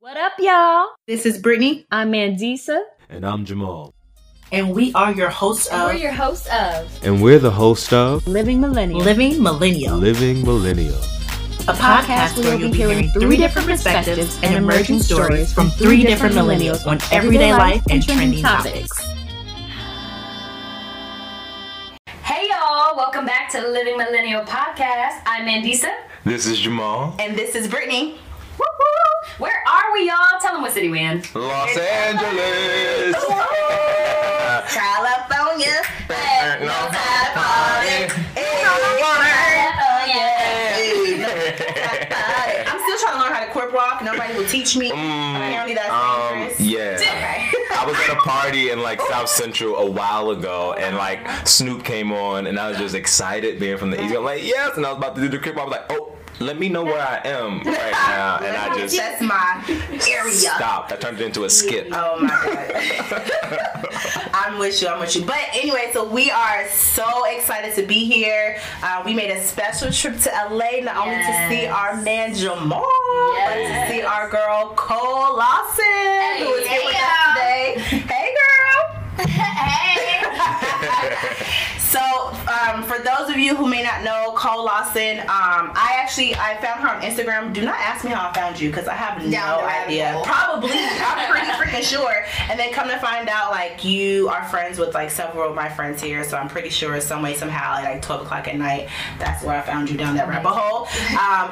What up, y'all? This is Brittany, I'm Mandisa. And I'm Jamal. and we are your hosts of. We're your hosts of And we're the host of Living Millennial. Living Millennial, Living Millennial. a podcast where you'll be hearing three different perspectives and emerging stories from three different millennials on everyday life and trending topics. Hey, y'all. Welcome back to the Living Millennial podcast. I'm Mandisa. This is Jamal. And this is Brittany. Woo-hoo. Where are we, y'all? Tell them what city we in. Los Angeles. California. No time to party. I'm still trying to learn how to crip walk. Nobody will teach me. Apparently that's Um, dangerous. yeah. Okay. I was at a party in like South Central a while ago, and like Snoop came on, and I was just excited being from the East. I'm like, yes, and I was about to do the crip. I was like, oh, let me know where I am right now, and I just That's my area. stopped. I turned it into a skit. Oh my god. I'm with you, I'm with you. But anyway, so we are so excited to be here. Uh, we made a special trip to LA not only to see our man Jamal, but to see our girl Cole Lawson, who is here with us today. Hey girl. So, um, for those of you who may not know Cole Lawson, um, I actually I found her on Instagram. Do not ask me how I found you because I have no Down idea. hole. Probably, I'm pretty freaking sure. And then come to find out, like you are friends with like several of my friends here. So I'm pretty sure some way somehow at like 12 o'clock at night, that's where I found you down that rabbit hole. Um,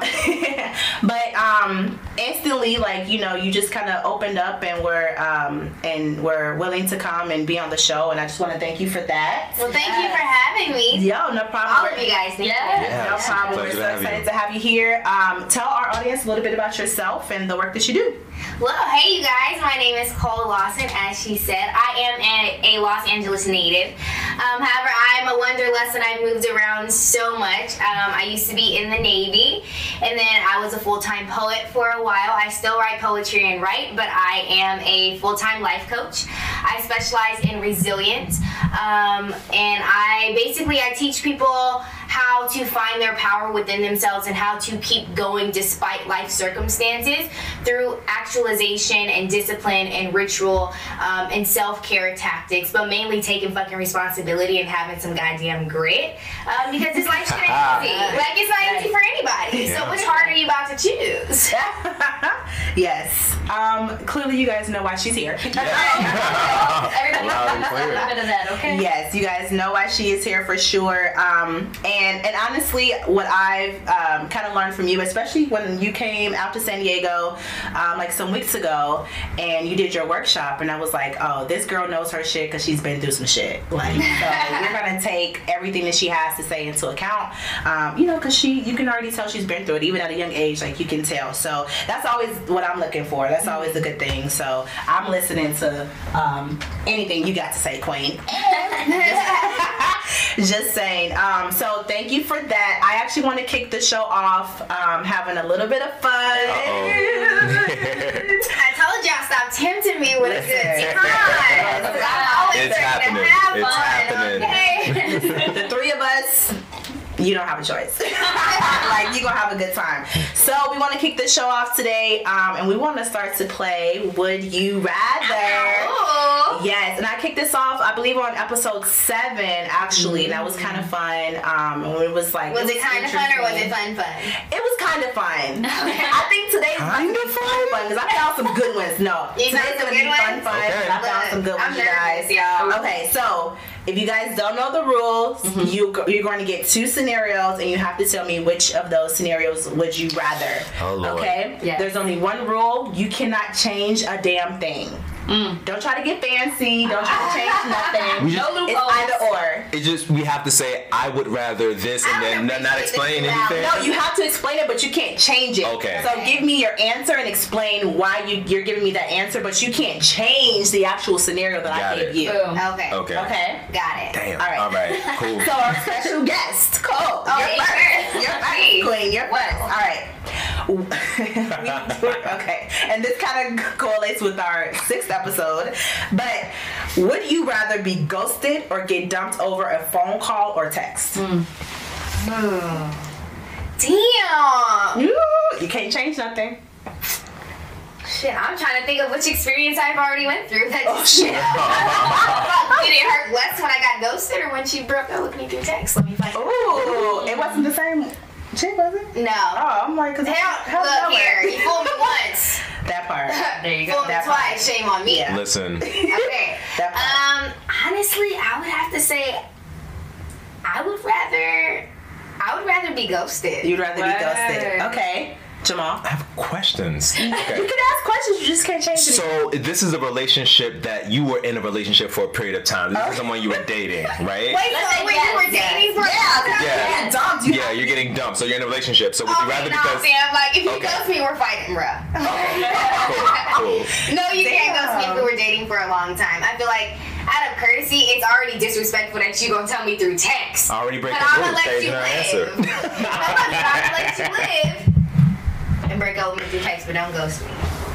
but um, instantly, like you know, you just kind of opened up and were um, and were willing to come and be on the show. And I just want to thank you for that. Well, thank you for having me. Yo, no problem. All of you guys. Thank Yeah. No problem. We're so excited you. to have you here. Um, tell our audience a little bit about yourself and the work that you do. Well, hey, you guys. My name is Cole Lawson. As she said, I am a, a Los Angeles native. Um, however, I'm a wanderlust and I've moved around so much. Um, I used to be in the Navy, and then I was a full-time poet for a while. I still write poetry and write, but I am a full-time life coach. I specialize in resilience, um, and I basically I teach people how to find their power within themselves and how to keep going despite life circumstances through actualization and discipline and ritual um, and self-care tactics, but mainly taking fucking responsibility and having some goddamn grit um, because this life shit ain't easy. Like it's not easy for anybody. So which heart are you about to choose? yes. Um, clearly, you guys know why she's here. Everybody a bit of that, okay? Yes, you guys know why she is here for sure. Um, and and honestly, what I've um, kind of learned from you, especially when you came out to San Diego um, like some weeks ago, and you did your workshop, and I was like, oh, this girl knows her shit because she's been through some shit. Like, so we're gonna take everything that she has to say into account. Um, you know, because she, you can already tell she's been through it, even at a young age. Like you can tell. So that's always what I'm looking for. That's always a good thing. So I'm listening to um, anything you got to say, Queen. Just saying. Um, so thank you for that. I actually want to kick the show off um, having a little bit of fun. I told y'all stop tempting me with a good time. I'm always It's happening. to have It's fun. happening. Okay. the three of us, you don't have a choice. like you're gonna have a good time. So we want to kick this show off today, um, and we want to start to play Would You Rather? Ooh. Yes, and I kicked this off, I believe, on episode seven actually. and That was kind of fun. Um, it was like, Was it kind of fun or was it fun fun? It was kind of fun. I think today's Kind gonna of fun fun because I found some good ones. No, You found today's gonna be good fun fun. Okay. I found some good I'm ones, you guys. nervous, y'all. Okay, so if you guys don't know the rules, mm-hmm. you go- you're going to get two scenarios, and you have to tell me which of those scenarios would you rather. Oh, Lord. Okay. Yes. There's only one rule: you cannot change a damn thing. Mm. Don't try to get fancy. Don't try to change nothing. We just- No it's either or. It just we have to say I would rather this and then not, not explain this anything. No, you have to explain it, but you can't change it. Okay. So give me your answer and explain why you, you're giving me that answer, but you can't change the actual scenario that I Got gave it. you. Boom. Okay. Okay. Okay. Got it. Damn. All right. All right. Cool. So our special guest, Cole. Oh, you're yeah, first. sure. You're Please. first, Queen. You're first. All right. We- okay. And this kind of correlates with our sixth episode. But would you rather be ghosted or get dumped over a phone call or text? Hmm. Hmm. Damn. Ooh, You can't change nothing. Shit, I'm trying to think of which experience I've already went through. That Oh, shit. Did it hurt less when I got ghosted or when she broke up with me through text? Let me find. Ooh, it wasn't the same chick, was it? No. Oh, I'm like, cause Hell, how did that look here. work? You fooled me once. That part. There you go. Fooled me That twice. Shame on me. Yeah. Listen, Okay. That part. Um, honestly, I would have to say, I would rather, I would rather be ghosted. You'd rather be ghosted. Okay, Jamal. I have questions. You can ask questions. You just can't change it. So this is a relationship that you were in a relationship for a period of time. This is someone you were dating, right? Wait, Let's so say wait, yes, you were yes. dating for Yeah, Yeah. yeah. Dumped. You Yeah, you're getting dumped, so you're in a relationship. So would you rather no, because Sam, like if you Okay. ghost me, we're fighting, bruh. cool, cool. No, you can't ghost me if we were dating for a long time. I feel like out of courtesy, it's already disrespectful that you gonna tell me through text. I already break But the I'm rules. gonna let you live. answer. I'm gonna let you live and break up with me through text, but don't ghost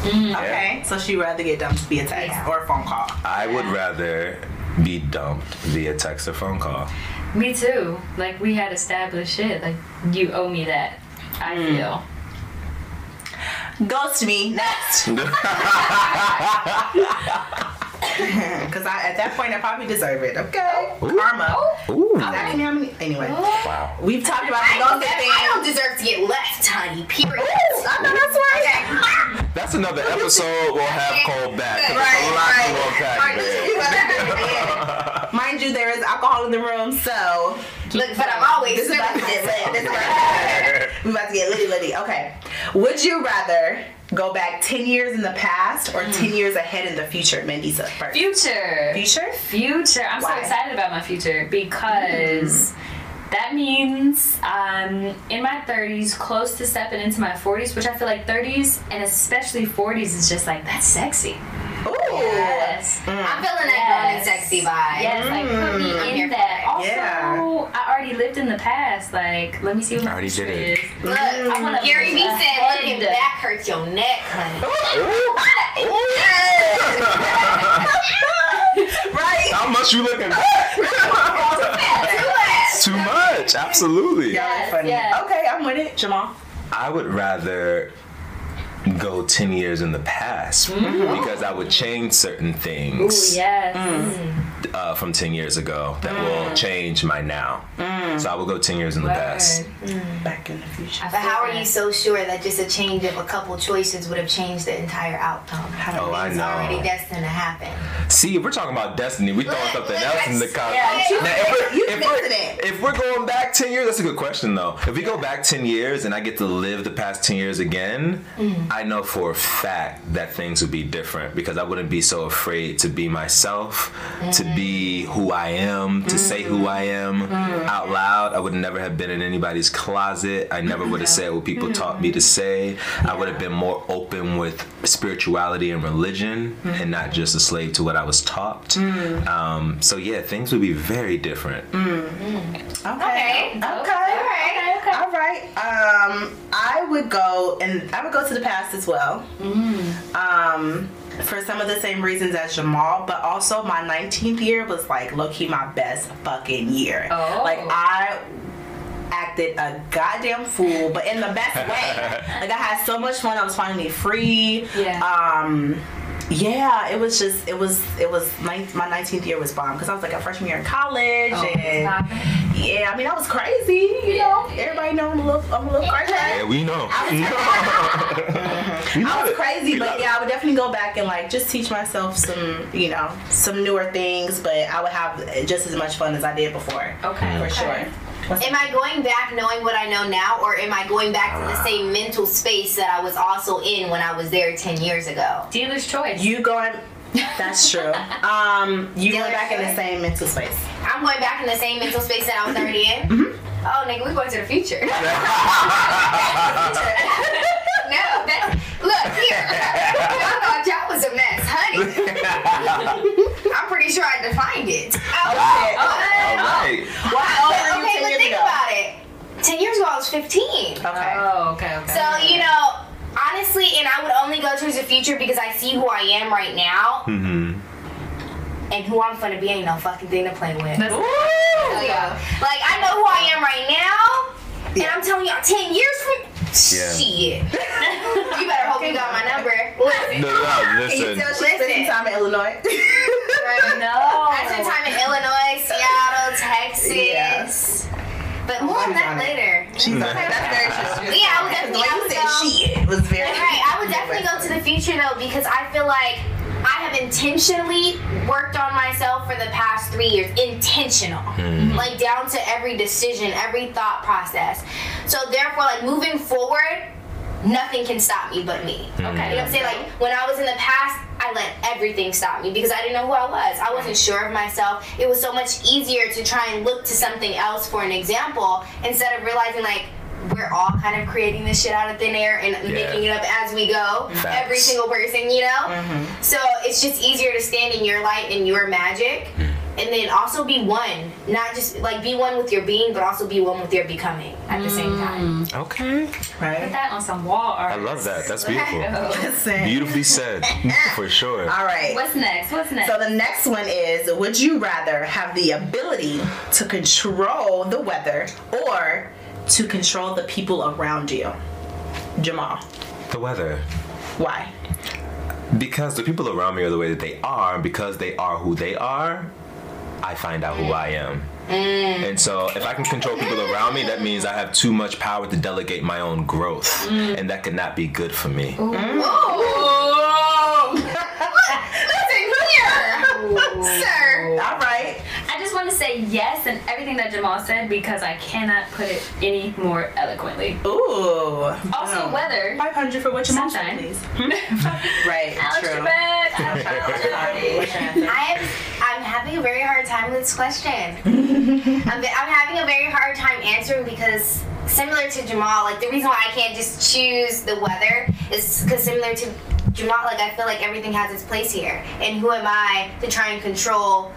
me. Okay, so she'd rather get dumped via text Yeah. or a phone call. I would rather be dumped via text or phone call. Me too. Like we had established shit. Like you owe me that. I Mm. feel. Ghost me next, because I at that point I probably deserve it. Okay, oh. karma. Oh. Ooh. That can how many? Anyway, oh. Wow. we've talked about I the don't, ghosting I don't deserve to get left, honey. Period. I know that's right. Okay. That's another episode we'll have called back. Right, a lot right. to unpack Mind you, there is alcohol in the room, so Look, but I'm always this is about to get lit. This is about to get lit. We about to get litty litty. Okay. Would you rather go back ten years in the past or ten mm. years ahead in the future, Mandisa? First. Future. Future? Future. I'm Why? so excited about my future because mm. that means I'm in my 30s, close to stepping into my 40s, which I feel like 30s and especially 40s is just like that's sexy. Ooh. Yes. I'm feeling that grown and sexy vibe. Yes, like put me mm. I'm in here for that. Also, Yeah. I already lived in the past. Like, let me see what my Already did it. is. Look, I wanna Gary Vee move said, ahead. looking back hurts your neck, honey. Right? How much you looking back? Too much. Absolutely. Y'all Yes, funny. yes. Okay, I'm with it, Jamal. I would rather go 10 years in the past because I would change certain Ooh, things yes. Mm. uh, from 10 years ago that will change my now. Mm. So I will go 10 years in the past. Word. Back in the future. But how are you so sure that just a change of a couple choices would have changed the entire outcome? Oh, I It's already know. destined to happen. See, if we're talking about destiny, we throwing Look, something look, else in the that's- con- yeah. Now, if, You we're, if, we're, it. if we're going back 10 years, that's a good question though. If we go back 10 years and I get to live the past 10 years again, I know for a fact that things would be different because I wouldn't be so afraid to be myself, to be mm. who I am, to say who I mm. am mm. out loud. I would never have been in anybody's closet. I never would have said what people taught me to say. I would have been more open with spirituality and religion and not just a slave to what I was taught. Um, so yeah, things would be very different. Okay. Okay. Okay. All right. Okay, okay. All right. Um, I would go and I would go to the past as well. Um, for some of the same reasons as Jamal, but also my 19th year was like low key my best fucking year. Oh. Like I acted a goddamn fool, but in the best way. like I had so much fun. I was finally free. Yeah. Um. Yeah, it was just it was it was nine, my 19th year was bomb because I was like a freshman year in college Oh, and yeah, I mean I was crazy, you know. Everybody know I'm a little I'm a little crazy. Yeah, we know. I was crazy, but yeah, I would definitely go back and like just teach myself some, you know, some newer things. But I would have just as much fun as I did before. Okay, for okay. sure. What's- Am I going back knowing what I know now, or am I going back to the same mental space that I was also in when I was there 10 years ago? Dealer's choice. You going? That's true. Um, you Yeah, going back in the same mental space. I'm going back in the same mental space that I was already in? Mm-hmm. Oh, nigga, we're going to the future. no, that's. Look, here. I thought y'all was a mess, honey. I'm pretty sure I defined it. Oh, Okay. All right. Why old were you okay, 10 but think ago? about it. 10 years ago, I was 15. Okay. Oh, okay, okay. So, you know, honestly, and I would only go towards the future because I see who I am right now, hmm and who I'm gonna be ain't no fucking thing to play with. That's- So, yeah. Like, I know who I am right now, And I'm telling y'all, 10 years from. Yeah. Shit. you better hope you got my number. Listen. No, no, Can you listen. tell she spent time in Illinois? Right. No. I spent time in Illinois, Seattle, Texas. But oh, more on that later. She's like, that's very true. Yeah, I would definitely- The way I you would said go- shit was very. Right, I would definitely go to the future though because I feel like I have intentionally worked on myself for the past three years. Intentional. Hmm. Like down to every decision, every thought process. So therefore, like moving forward, nothing can stop me but me. Okay. Mm. You know what I'm saying? Like when I was in the past, I let everything stop me because I didn't know who I was. I wasn't sure of myself. It was so much easier to try and look to something else for an example instead of realizing like we're all kind of creating this shit out of thin air and making it up as we go. Facts. Every single person, you know? Mm-hmm. So it's just easier to stand in your light and your magic. Mm. And then also be one, not just like be one with your being, but also be one with your becoming at the same time. Mm. Okay. Right put that on some wall art. I love that. That's beautiful. Listen. Beautifully said. For sure. All right. What's next? What's next? So the next one is Would you rather have the ability to control the weather or to control the people around you? Jamal, The weather. why? Because the people around me are the way that they are, because they are who they are, I find out who I am. Mm. And so, if I can control people around me, that means I have too much power to delegate my own growth, mm. and that could not be good for me. Mm. Whoa! Listen here, sir. All right. I just want to say yes and everything that Jamal said because I cannot put it any more eloquently. Ooh. Also, Oh. weather. 500 for what Jamal said, Sunshine. please. right. Alex true. Trebek. I am, I'm having a very hard time with this question. I'm, I'm having a very hard time answering because similar to Jamal, like the reason why I can't just choose the weather is because similar to Jamal, like I feel like everything has its place here, and who am I to try and control?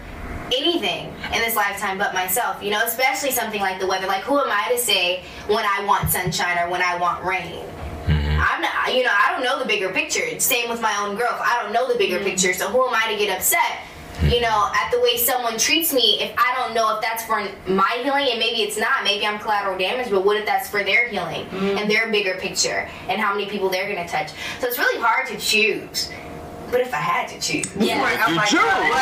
anything in this lifetime but myself you know especially something like the weather like who am i to say when i want sunshine or when i want rain mm-hmm. I'm not, you know, I don't know the bigger picture. Same with my own growth. I don't know the bigger mm-hmm. picture. So who am I to get upset? You know, at the way someone treats me, if I don't know if that's for my healing, and maybe it's not, maybe I'm collateral damage, but what if that's for their healing mm-hmm. and their bigger picture and how many people they're gonna touch? So it's really hard to choose. But if I had to choose, Yeah. Oh You my choose. God. if I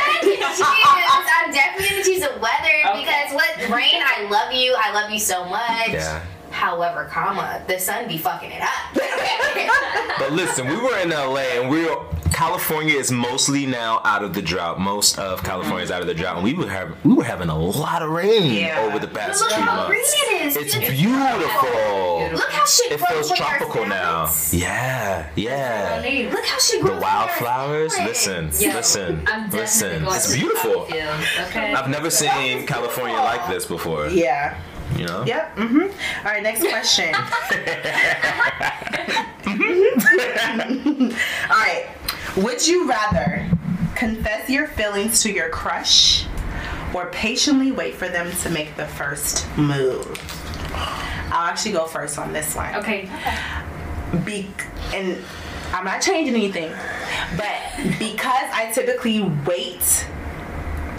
had to choose, I'm definitely gonna choose the weather Okay. because what rain, I love you, I love you so much. Yeah. However, comma, the sun be fucking it up. But listen, we were in LA and we were California is mostly now out of the drought. Most of California is out of the drought, and we were having we were having a lot of rain Yeah. over the past Look two how green months. it is. It's It's beautiful. Look how shit It feels tropical now. Yeah, yeah. Look how shit The grows. when there's wildflowers. Listen, Yo, listen, I'm listen. It's beautiful. Okay. I've never seen California like this before. Yeah. You know. Yep. Mm-hmm. All right. Next question. All right. Would you rather confess your feelings to your crush or patiently wait for them to make the first move? I'll actually go first on this one. Okay. Be- and I'm not changing anything, but because I typically wait,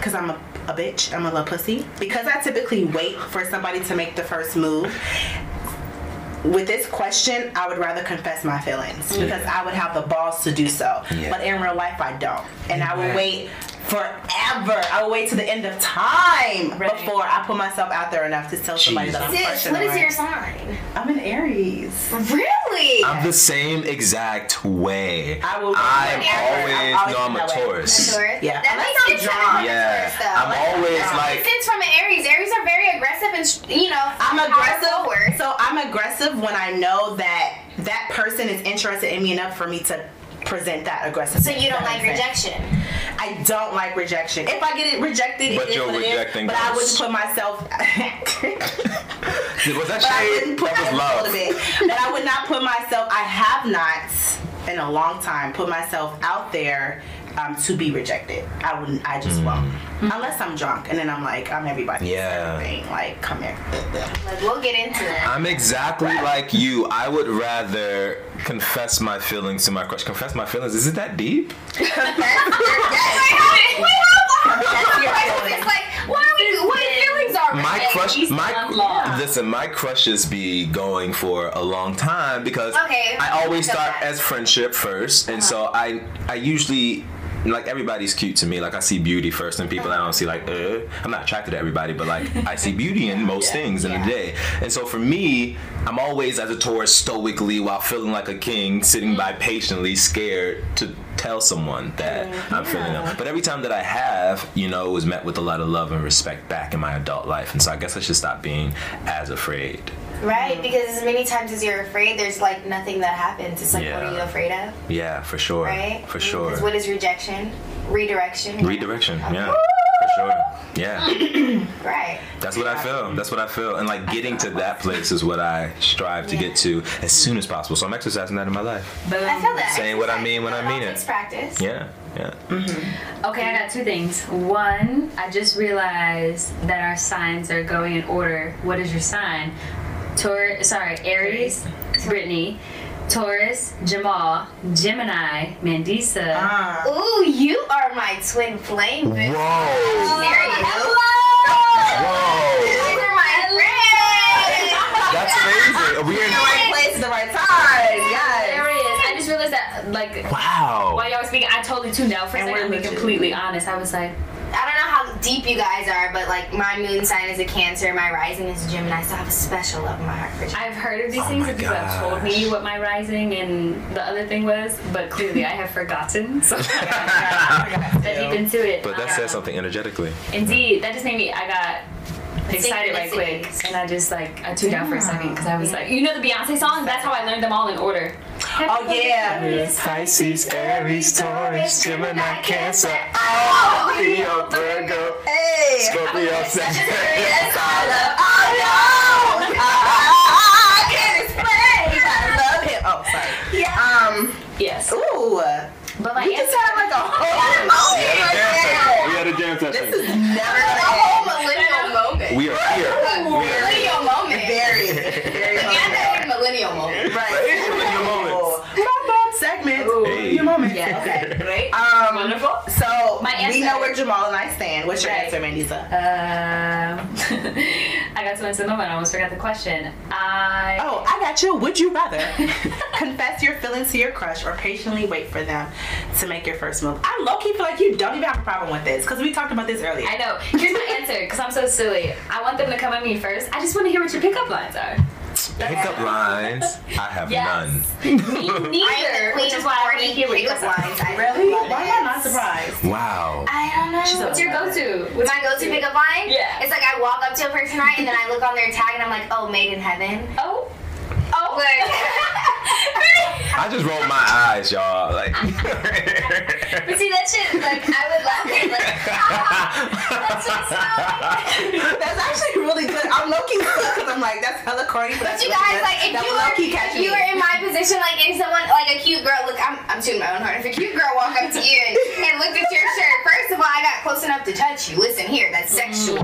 because I'm a, a bitch, I'm a little pussy, because I typically wait for somebody to make the first move. With this question, I would rather confess my feelings because I would have the balls to do so. Yeah. But in real life, I don't. And I will wait forever. I will wait to the end of time Right. before I put myself out there enough to tell somebody that I'm Sis, crushing what is your sign? I'm an Aries. Really? I'm the same exact way. I will- I'm always I'm always no, I'm a that way. Taurus. Taurus? Yeah. That Unless makes I'm sense for drunk. Yeah, Taurus. I'm always It like makes sense from an Aries. Aries are very aggressive and you know. I'm aggressive. forward. So I'm aggressive when I know that that person is interested in me enough for me to present that aggressive. So you don't like rejection. I don't like rejection. If I get it rejected, But it is you're what it is. rejecting But I wouldn't put myself. was that but I wouldn't put That was love. little bit. That I would not put myself. I have not in a long time put myself out there um, to be rejected. I wouldn't. I just won't. Unless I'm drunk and then I'm like I'm everybody. Yeah. Everything. Like come here. Like we'll get into that. I'm exactly like you. I would rather confess my feelings to my crush. Confess my feelings. Is it that deep? Wait, how did- wait, how- That's your how- feelings. It's like, what are we? What feelings are my Like, crush, my listen, my crushes be going for a long time because Okay, I always start that. as friendship first, and uh-huh. so I I usually. Like everybody's cute to me. Like I see beauty first, and people I don't see like. Uh, I'm not attracted to everybody, but like I see beauty in most things in Yeah. the day. And so for me, I'm always as a Taurus stoically while feeling like a king, sitting by patiently, scared to tell someone that I'm feeling them. But every time that I have, you know, it was met with a lot of love and respect back in my adult life. And so I guess I should stop being as afraid. Right, because as many times as you're afraid, there's like nothing that happens. It's like, what are you afraid of? Yeah, for sure. Right? For Because sure. what is rejection? Redirection. Redirection, yeah. For sure. Yeah. Right. That's what I feel. That's what I feel. And like getting to that place is what I strive to get to as soon as possible. So I'm exercising that in my life. Boom. I feel that. Saying what I mean when I mean it. It's practice. Yeah. Yeah. Mm-hmm. Okay, I got two things. One, I just realized that our signs are going in order. What is your sign? Taurus, sorry, Aries, Brittany, Taurus, Jamal, Gemini, Mandisa. Ah. Ooh, you are my twin flame. bitch. Whoa. Serious. Whoa. These are my friends. That's amazing. We're in the right place at the right time. Yes. Aries. I just realized that, like, Wow. while y'all were speaking, I totally tuned out for a And second. we're To be completely honest, I was like, I don't know how deep you guys are, but like my moon sign is a Cancer, my rising is a Gemini, so I have a special love in my heart for you. I've heard of these Oh things my and people have told me what my rising and the other thing was, but clearly I have forgotten. So I that deep into it. But that Um, says something energetically. Indeed, that just made me. I got excited right quick, and I just like I tuned out for a second because I was like, you know the Beyonce song. That's how I learned them all in order. Oh yeah. Pisces, Aries, Taurus, Gemini, Cancer, Oh, Leo, Virgo, Hey. Scorpio, That's Sagittarius. all love. Oh no! I can't explain. I love him. Oh, sorry. Um. Yes, Ooh. but my You just had like a whole moment right there. had a jam This is never gonna end. millennial moment. We are here. We millennial moment. Very, very Yeah, that millennial moment. Right. Hey, millennial moments. Segment. Ooh. Hey. Your moment. Yes. Okay. Great. Um. Wonderful. So My we answer- know where Jamal and I stand. What's your Right. answer, Mandisa? Um, I got to answer the moment. I almost forgot the question. I. Oh, I got you. Would you rather confess your feelings to your crush or patiently wait for them to make your first move? I low key feel like you don't even have a problem with this because we talked about this earlier. I know. Here's my answer because I'm so silly. I want them to come at me first. I just want to hear what your pickup lines are. Pickup lines. I have Yes. none. Me I'm neither. the Which is why I want to party hear what pickup are. lines. I Really? love Why it. am I not surprised? Wow. I don't know. She's What's your go-to? What's my go-to pickup line? Yeah. It's like I walk up to a person right, and then I look on their tag, and I'm like, oh, made in heaven. Oh. Oh. I just rolled my eyes, y'all. Like. but see that shit, like I would laugh at like, that's so. That's actually really good. I'm low key because I'm like, that's hella corny. But, But you guys, good. like, if that you were, low-key if you were in my position, like, and someone, like a cute girl, look, I'm, I'm shooting my own horn. If a cute girl walk up to you and, and looked at your shirt, first of all, I got close enough to touch you. Listen here, that's sexual.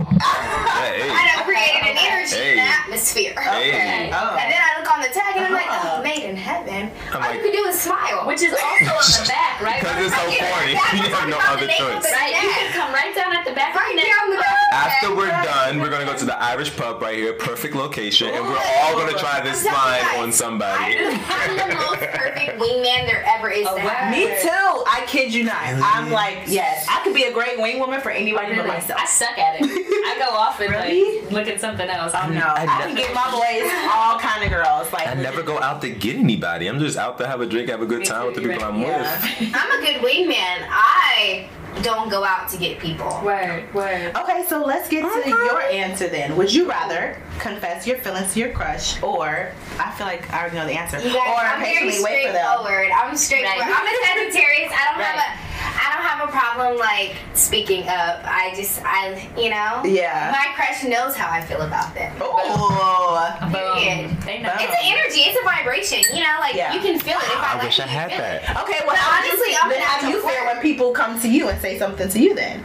Hey. I done created an energy Hey. in atmosphere. Hey. Oh. And then I look on the tag and I'm like, oh, uh-huh. made in heaven. I'm All like- you can do is smile. Which is also on the back, right? Because it's so Yeah, corny. You have no other about, the name of choice. Right, you can come right down at the back. right of the there on the back. After we're done, we're gonna go to the Irish pub right here, perfect location, and we're all gonna try this I'm line on somebody. I'm the most perfect wingman there ever is Oh, wow. Me too. I kid you not. I'm like, yes, I could be a great wing woman for anybody but myself. I suck at it. I go off and Really? like look at something else. Oh no, I I, can never- get my boys all kind of girls. Like I never go out to get anybody. I'm just out to have a drink, have a good time with the people right. I'm Yeah. with. I'm a good wingman. I don't go out to get people. Word, word. Okay, so let's get to your answer then. Would you rather confess your feelings to your crush, or I feel like I already know the answer, You guys, or I'm very patiently wait for them? straightforward. I'm straightforward. Right. I'm a Sagittarius. I don't Right. have a I don't have a problem like speaking up. I just I you know Yeah. my crush knows how I feel about them. Oh, Period. Boom. They know. It's an energy. It's a vibration. You know, like Yeah. you can feel it. If I, I like wish I had that. it. okay. Well, But how honestly, do I'm then an how do you actual feel when people come to you and say something to you? Then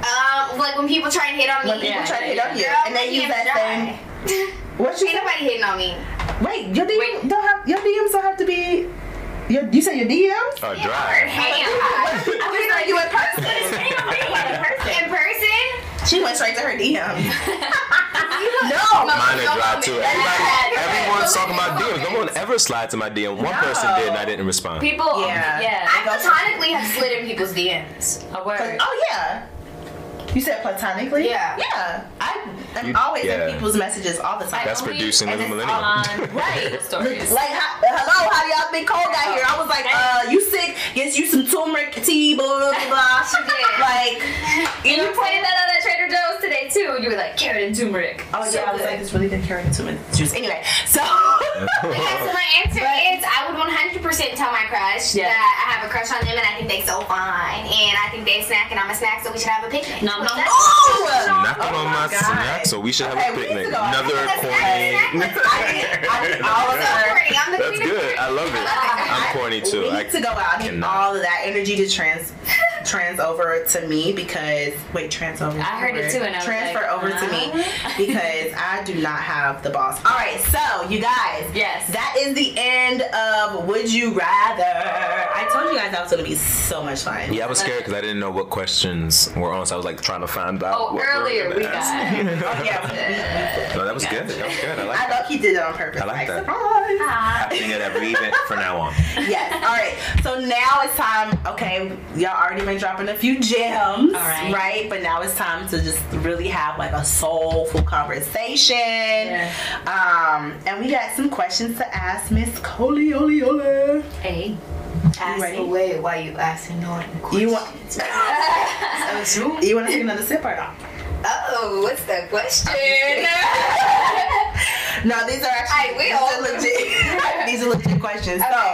Um, like when people try and hit on me. when people Yeah, try to hit on you, Girl, and they my use that DMs same. dry. What you Ain't say? nobody hitting on me. Wait, your DM Wait. don't have your DMs don't have to be. Your, you say your DMs? Oh, Or dry. hang I out. was like, you in person? In person? She went straight to her DM. no. Mine are dry too. Everybody, everyone's talking about DMs. No one ever slides to my DM. One person did, and I didn't respond. People, Yeah. yeah, I platonically have slid in people's DMs. a word. Oh yeah. You said platonically? Yeah. Yeah. I am You- always yeah. in people's messages all the time. That's producing and the it's millennium. Right. stories. Like, how, hello, how y'all been cold out here? I was like, uh, you sick? Get you some turmeric tea, blah, blah, blah, blah. She did. Like, you You know, pointed that out at Trader Joe's today too. You were like carrot and turmeric. Oh So yeah, I was good. like, it's really good carrot and turmeric juice. Anyway, so Okay, so my answer is I would 100% tell my crush Yeah. that I have a crush on them and I think they so fine and I think they a snack and I'm a snack so we should have a picnic. Nom, nom, That's- oh, Knocking Oh on oh my my snack, so we should have Okay, a picnic. Another That's corny. snack, I need, I need all of So her. corny. I'm the That's good. I love it. I'm corny too. We I need to go out. I need cannot. all of that energy to trans trans over to me because wait, trans over. I heard it too, and I was transfer like, over to me because I do not have the boss. All right, so you guys, Yes. that is the end of Would You Rather. I told you guys that was gonna be so much fun. Yeah, I was scared because I didn't know what questions were on, so I was like trying to find out. Oh, what earlier were we gonna got. ask. Oh yeah, we, we, we, No, that was good. That was good. I like I that. know he did it on purpose. I like that. surprise. Happening at every event from now on. yes. All right. So now it's time. Okay, y'all already been dropping a few gems, All right. But now it's time to just really have like a soulful conversation. Um, and we got some questions to ask Miss Coley Colioleola. Hey. You ready? away why you asking no You want so you want to take another sip or not? Oh, what's the question? No, these are actually I will. these are legit. these are legit questions. Okay. So,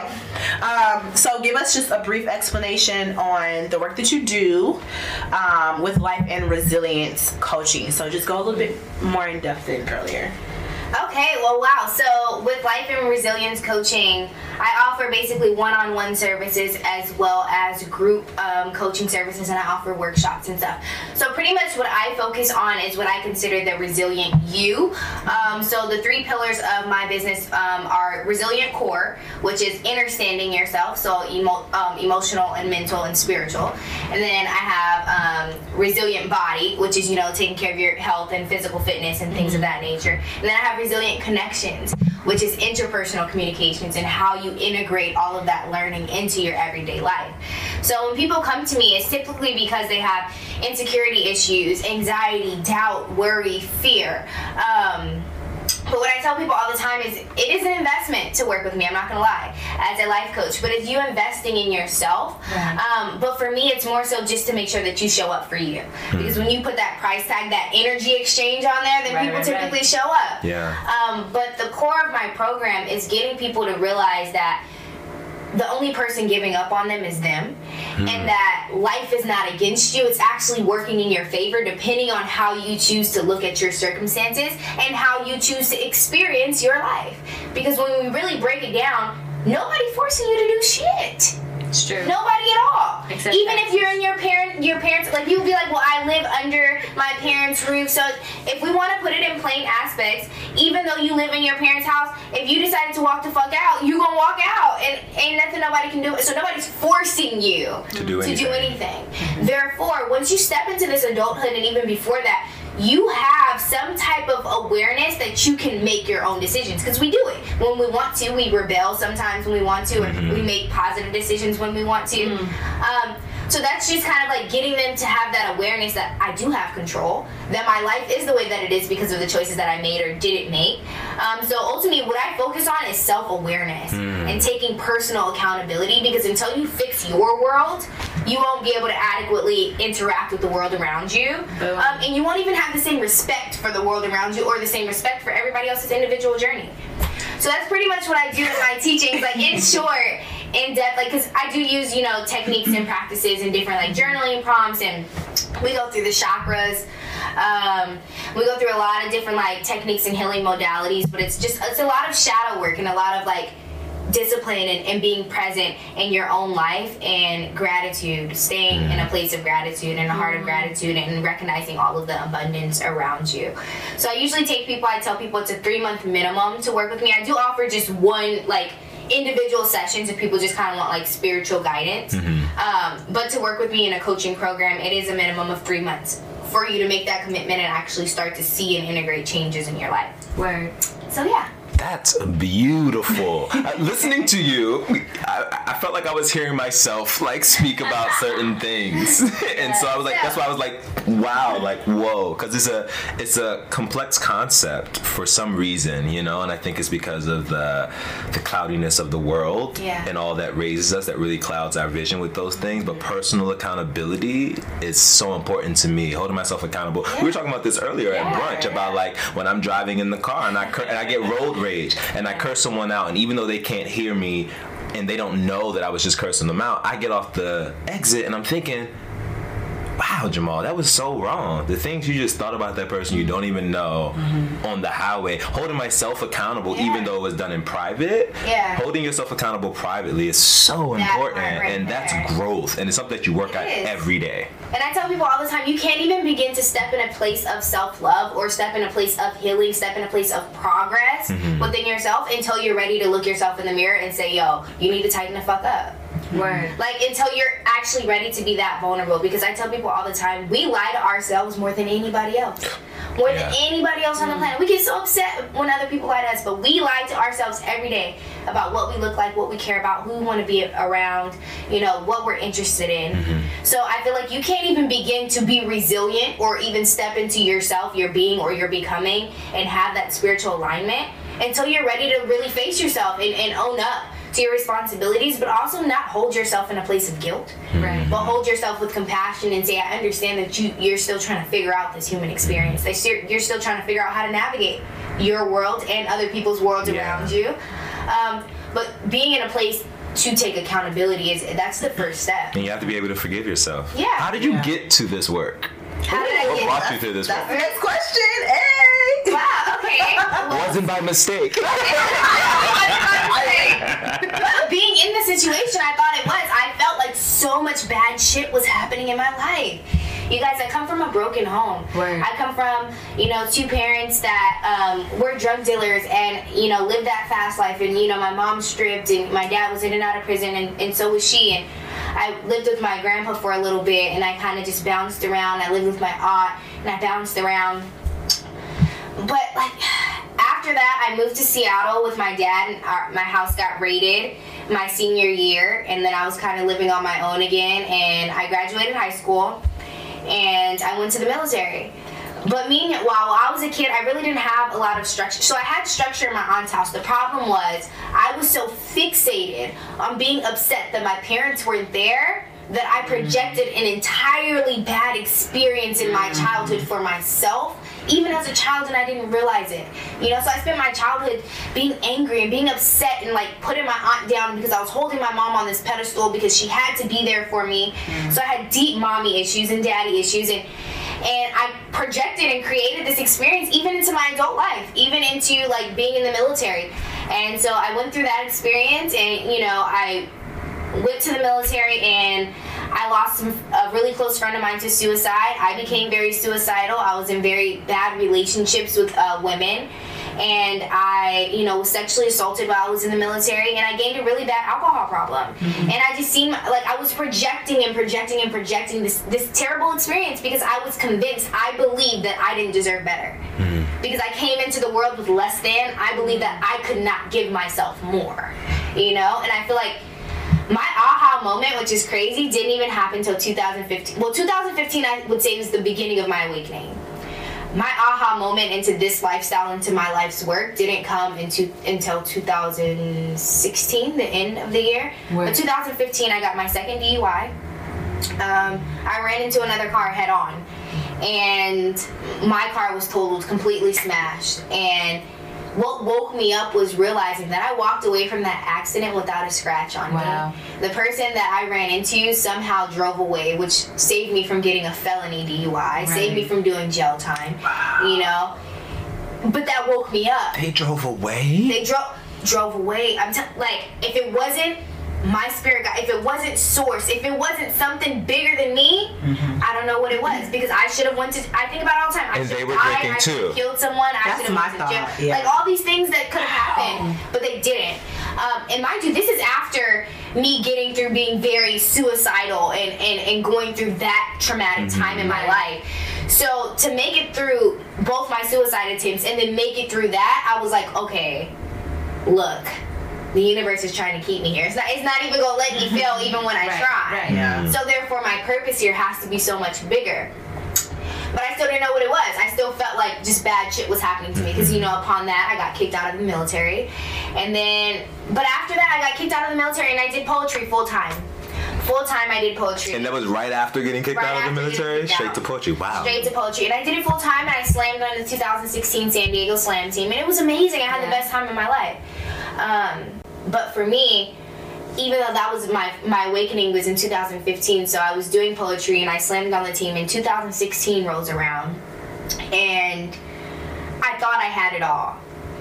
um, so give us just a brief explanation on the work that you do um, with life and resilience coaching. So just go a little bit more in depth than earlier. Okay, well, wow. So, with life and resilience coaching, I offer basically one on one services as well as group um, coaching services, and I offer workshops and stuff. So, pretty much what I focus on is what I consider the resilient you. Um, so, the three pillars of my business um, are resilient core, which is understanding yourself, so emo- um, emotional and mental and spiritual. And then I have um, resilient body, which is, you know, taking care of your health and physical fitness and things of that nature. And then I have resilient connections, which is interpersonal communications and how you integrate all of that learning into your everyday life. So when people come to me, it's typically because they have insecurity issues, anxiety, doubt, worry, fear. Um, but what I tell people all the time is it is an investment to work with me, I'm not gonna lie, as a life coach. But it's you investing in yourself. Um, but for me, it's more so just to make sure that you show up for you. Because when you put that price tag, that energy exchange on there, then Right, people right, typically right. show up. Yeah. Um, but the core of my program is getting people to realize that the only person giving up on them is them. Hmm. And that life is not against you. It's actually working in your favor depending on how you choose to look at your circumstances and how you choose to experience your life. Because when we really break it down nobody forcing you to do shit It's true. Nobody at all. Except Even parents. if you're in your parent, your parents, like you'll be like, well, I live under my parents' roof. So if we want to put it in plain aspects, even though you live in your parents' house, if you decided to walk the fuck out, you gonna walk out, and ain't nothing nobody can do. So nobody's forcing you To do anything. anything. Mm-hmm. Therefore, once you step into this adulthood, and even before that. You have some type of awareness that you can make your own decisions because we do it when we want to. We rebel sometimes when we want to, and we make positive decisions when we want to. Um, so that's just kind of like getting them to have that awareness that I do have control, that my life is the way that it is because of the choices that I made or didn't make. Um, so ultimately, what I focus on is self awareness and taking personal accountability because until you fix your world, you won't be able to adequately interact with the world around you. Um, and you won't even have the same respect for the world around you or the same respect for everybody else's individual journey. So that's pretty much what I do in my teachings, like in short, in depth, like because I do use you know techniques and practices and different like journaling prompts, and we go through the chakras. Um, we go through a lot of different like techniques and healing modalities, but it's just it's a lot of shadow work and a lot of like discipline and, and being present in your own life and gratitude staying in a place of gratitude and a heart of gratitude and recognizing all of the abundance around you. So i usually take people i tell people it's a three month minimum to work with me. I do offer just one like individual sessions if people just kind of want like spiritual guidance um, but to work with me in a coaching program it is a minimum of three months for you to make that commitment and actually start to see and integrate changes in your life. Word. So yeah. That's beautiful. Uh, listening to you, I, I felt like I was hearing myself like speak about certain things, and so I was like, that's why I was like, wow, like whoa, because it's a it's a complex concept for some reason, you know, and I think it's because of the the cloudiness of the world Yeah. and all that raises us that really clouds our vision with those things. But personal accountability is so important to me. Holding myself accountable. We were talking about this earlier at brunch about like when I'm driving in the car and I cur- and I get road rage and I curse someone out, and even though they can't hear me and they don't know that I was just cursing them out, I get off the exit and I'm thinking. Wow, Jamal, that was so wrong. The things you just thought about that person you don't even know mm-hmm. on the highway. Holding myself accountable, Yeah. even though it was done in private. Yeah. Holding yourself accountable privately is so That important, right and that's growth, and it's something that you work It at is. every day. And I tell people all the time, you can't even begin to step in a place of self love or step in a place of healing, step in a place of progress mm-hmm. within yourself until you're ready to look yourself in the mirror and say, yo, you need to tighten the fuck up. Word. Like until you're actually ready to be that vulnerable. Because I tell people all the time, we lie to ourselves more than anybody else. More than anybody else on the planet. We get so upset when other people lie to us, but we lie to ourselves every day about what we look like, what we care about, who we want to be around, you know, what we're interested in. Mm-hmm. So I feel like you can't even begin to be resilient or even step into yourself, your being or your becoming, and have that spiritual alignment until you're ready to really face yourself and, and own up to your responsibilities, but also not hold yourself in a place of guilt Right. but hold yourself with compassion and say, I understand that you you're still trying to figure out this human experience. That you're, you're still trying to figure out how to navigate your world and other people's worlds Yeah. around you. Um, but being in a place to take accountability is that's the first step. And you have to be able to forgive yourself. Yeah. How did you Yeah. get to this work? How did I What get? brought you to this That's work? the next question. Hey. Wow. Okay. Wasn't by mistake. being in the situation I thought it was, I felt like so much bad shit was happening in my life. You guys, I come from a broken home. I come from, you know, two parents that um, were drug dealers and, you know, lived that fast life. And, you know, my mom stripped and my dad was in and out of prison and, and so was she. And I lived with my grandpa for a little bit and I kind of just bounced around. I lived with my aunt and I bounced around but like after that i moved to seattle with my dad and our, my house got raided my senior year and then i was kind of living on my own again and i graduated high school and i went to the military. But meanwhile while i was a kid i really didn't have a lot of structure. So i had structure in my aunt's house. The problem was i was so fixated on being upset that my parents weren't there that I projected an entirely bad experience in my childhood for myself, even as a child, and I didn't realize it. You know, so I spent my childhood being angry and being upset and like putting my aunt down because I was holding my mom on this pedestal because she had to be there for me. So I had deep mommy issues and daddy issues, and and I projected and created this experience even into my adult life, even into like being in the military. And so I went through that experience, and you know, I went to the military and I lost a really close friend of mine to suicide. I became very suicidal. I was in very bad relationships with uh, women. And I, you know, was sexually assaulted while I was in the military, and I gained a really bad alcohol problem. And I just seemed like I was projecting and projecting and projecting this this terrible experience because I was convinced, I believed that I didn't deserve better. Because I came into the world with less than, I believed that I could not give myself more. You know, and I feel like my aha moment, which is crazy, didn't even happen until 2015. Well, 2015, I would say was the beginning of my awakening. My aha moment into this lifestyle, into my life's work, didn't come into until 2016, the end of the year. But 2015, I got my second DUI. Um, I ran into another car head on, and my car was totaled, completely smashed. And what woke me up was realizing that I walked away from that accident without a scratch on Wow. me. The person that I ran into somehow drove away, which saved me from getting a felony DUI, saved me from doing jail time. Wow. You know, but that woke me up They drove away. they drove drove away. I'm t- like, if it wasn't my spirit guide, if it wasn't source, if it wasn't something bigger than me, I don't know what it was because I should have went to. I think about it all the time. I And they were died. drinking I too. killed someone. I That's should my have went to jail. thought, yeah. Like all these things that could have happened, but they didn't. Um, and mind you, this is after me getting through being very suicidal and and, and going through that traumatic time in my life. So to make it through both my suicide attempts and then make it through that, I was like, okay, look, the universe is trying to keep me here. It's not, it's not even gonna let me mm-hmm. fail even when I Right, try. right. Yeah. So therefore, my purpose here has to be so much bigger. But I still didn't know what it was. I still felt like just bad shit was happening to me because you know upon that I got kicked out of the military, and then but after that I got kicked out of the military and I did poetry full time. Full time I did poetry. And that was right after getting kicked Right out of the military? Straight to poetry. Wow. straight to poetry. And I did it full time and I slammed on the 2016 San Diego Slam team. And it was amazing. I had the best time of my life. Um, but for me, even though that was my my awakening was in 2015, so I was doing poetry and I slammed on the team. And 2016 rolls around, and I thought I had it all.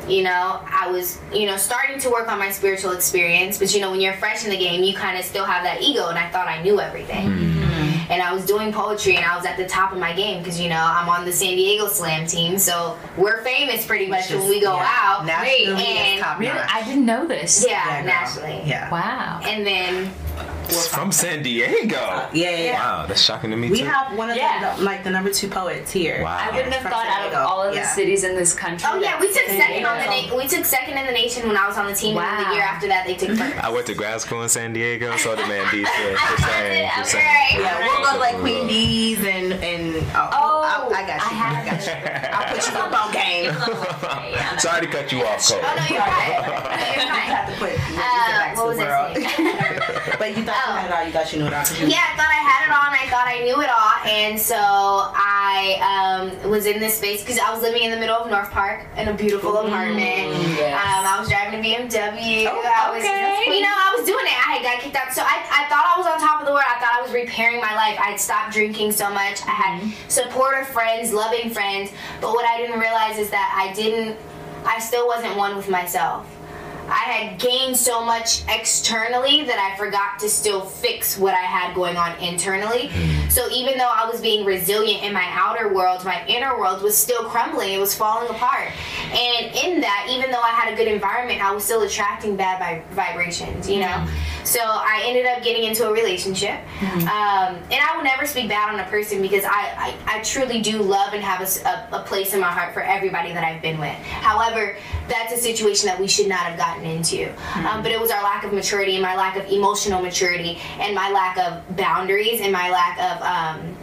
You know, I was, you know, starting to work on my spiritual experience, but you know, when you're fresh in the game, you kind of still have that ego, and I thought I knew everything. Hmm. And I was doing poetry, and I was at the top of my game because you know I'm on the San Diego Slam team, so we're famous pretty much when we go Yeah. out. Nationally, and top Really? I didn't know this. yeah, Yeah, nationally. Yeah. Wow. And then From San Diego. Yeah, yeah, yeah. Wow, that's shocking to me We too. have one of Yeah. the like the number two poets here. Wow. I wouldn't have From thought out of all of the cities in this country. oh yeah, we took San second on the Diego. na- we took second in the nation when I was on the team, and Wow. the year after that they took first. I went to grad school in San Diego, so the man D said. I Just love saying, it. Okay. saying. Yeah, we'll go to like Queen Bee's and and oh, Oh, I, I got you. I I, have- got you. I'll put you up on game. Yeah. Sorry to cut you off, Cole. Oh no, you're fine. You're You have to put you Uh, back to what was the I saying? But you thought you had it all. You thought you knew it all. Yeah, I thought I had it all and I thought I knew it all. And so I um, was in this space because I was living in the middle of North Park in a beautiful apartment. yes. Um, I was driving a BMW. Oh, I was, okay. you know, I was doing it. I had got kicked out. So I, I thought I was on top of the world. I thought I was repairing my life. I had stopped drinking so much. I had supportive friends, loving friends. But what I didn't realize is that I didn't, I still wasn't one with myself. I had gained so much externally that I forgot to still fix what I had going on internally. Hmm. So even though I was being resilient in my outer world, my inner world was still crumbling. It was falling apart. And in that, even though I had a good environment, I was still attracting bad vi- vibrations, you know? Hmm. So I ended up getting into a relationship. Hmm. Um, and I will never speak bad on a person because I, I, I truly do love and have a place in my heart for everybody that I've been with. However, that's a situation that we should not have gotten into. Um, but it was our lack of maturity and my lack of emotional maturity and my lack of boundaries and my lack of um,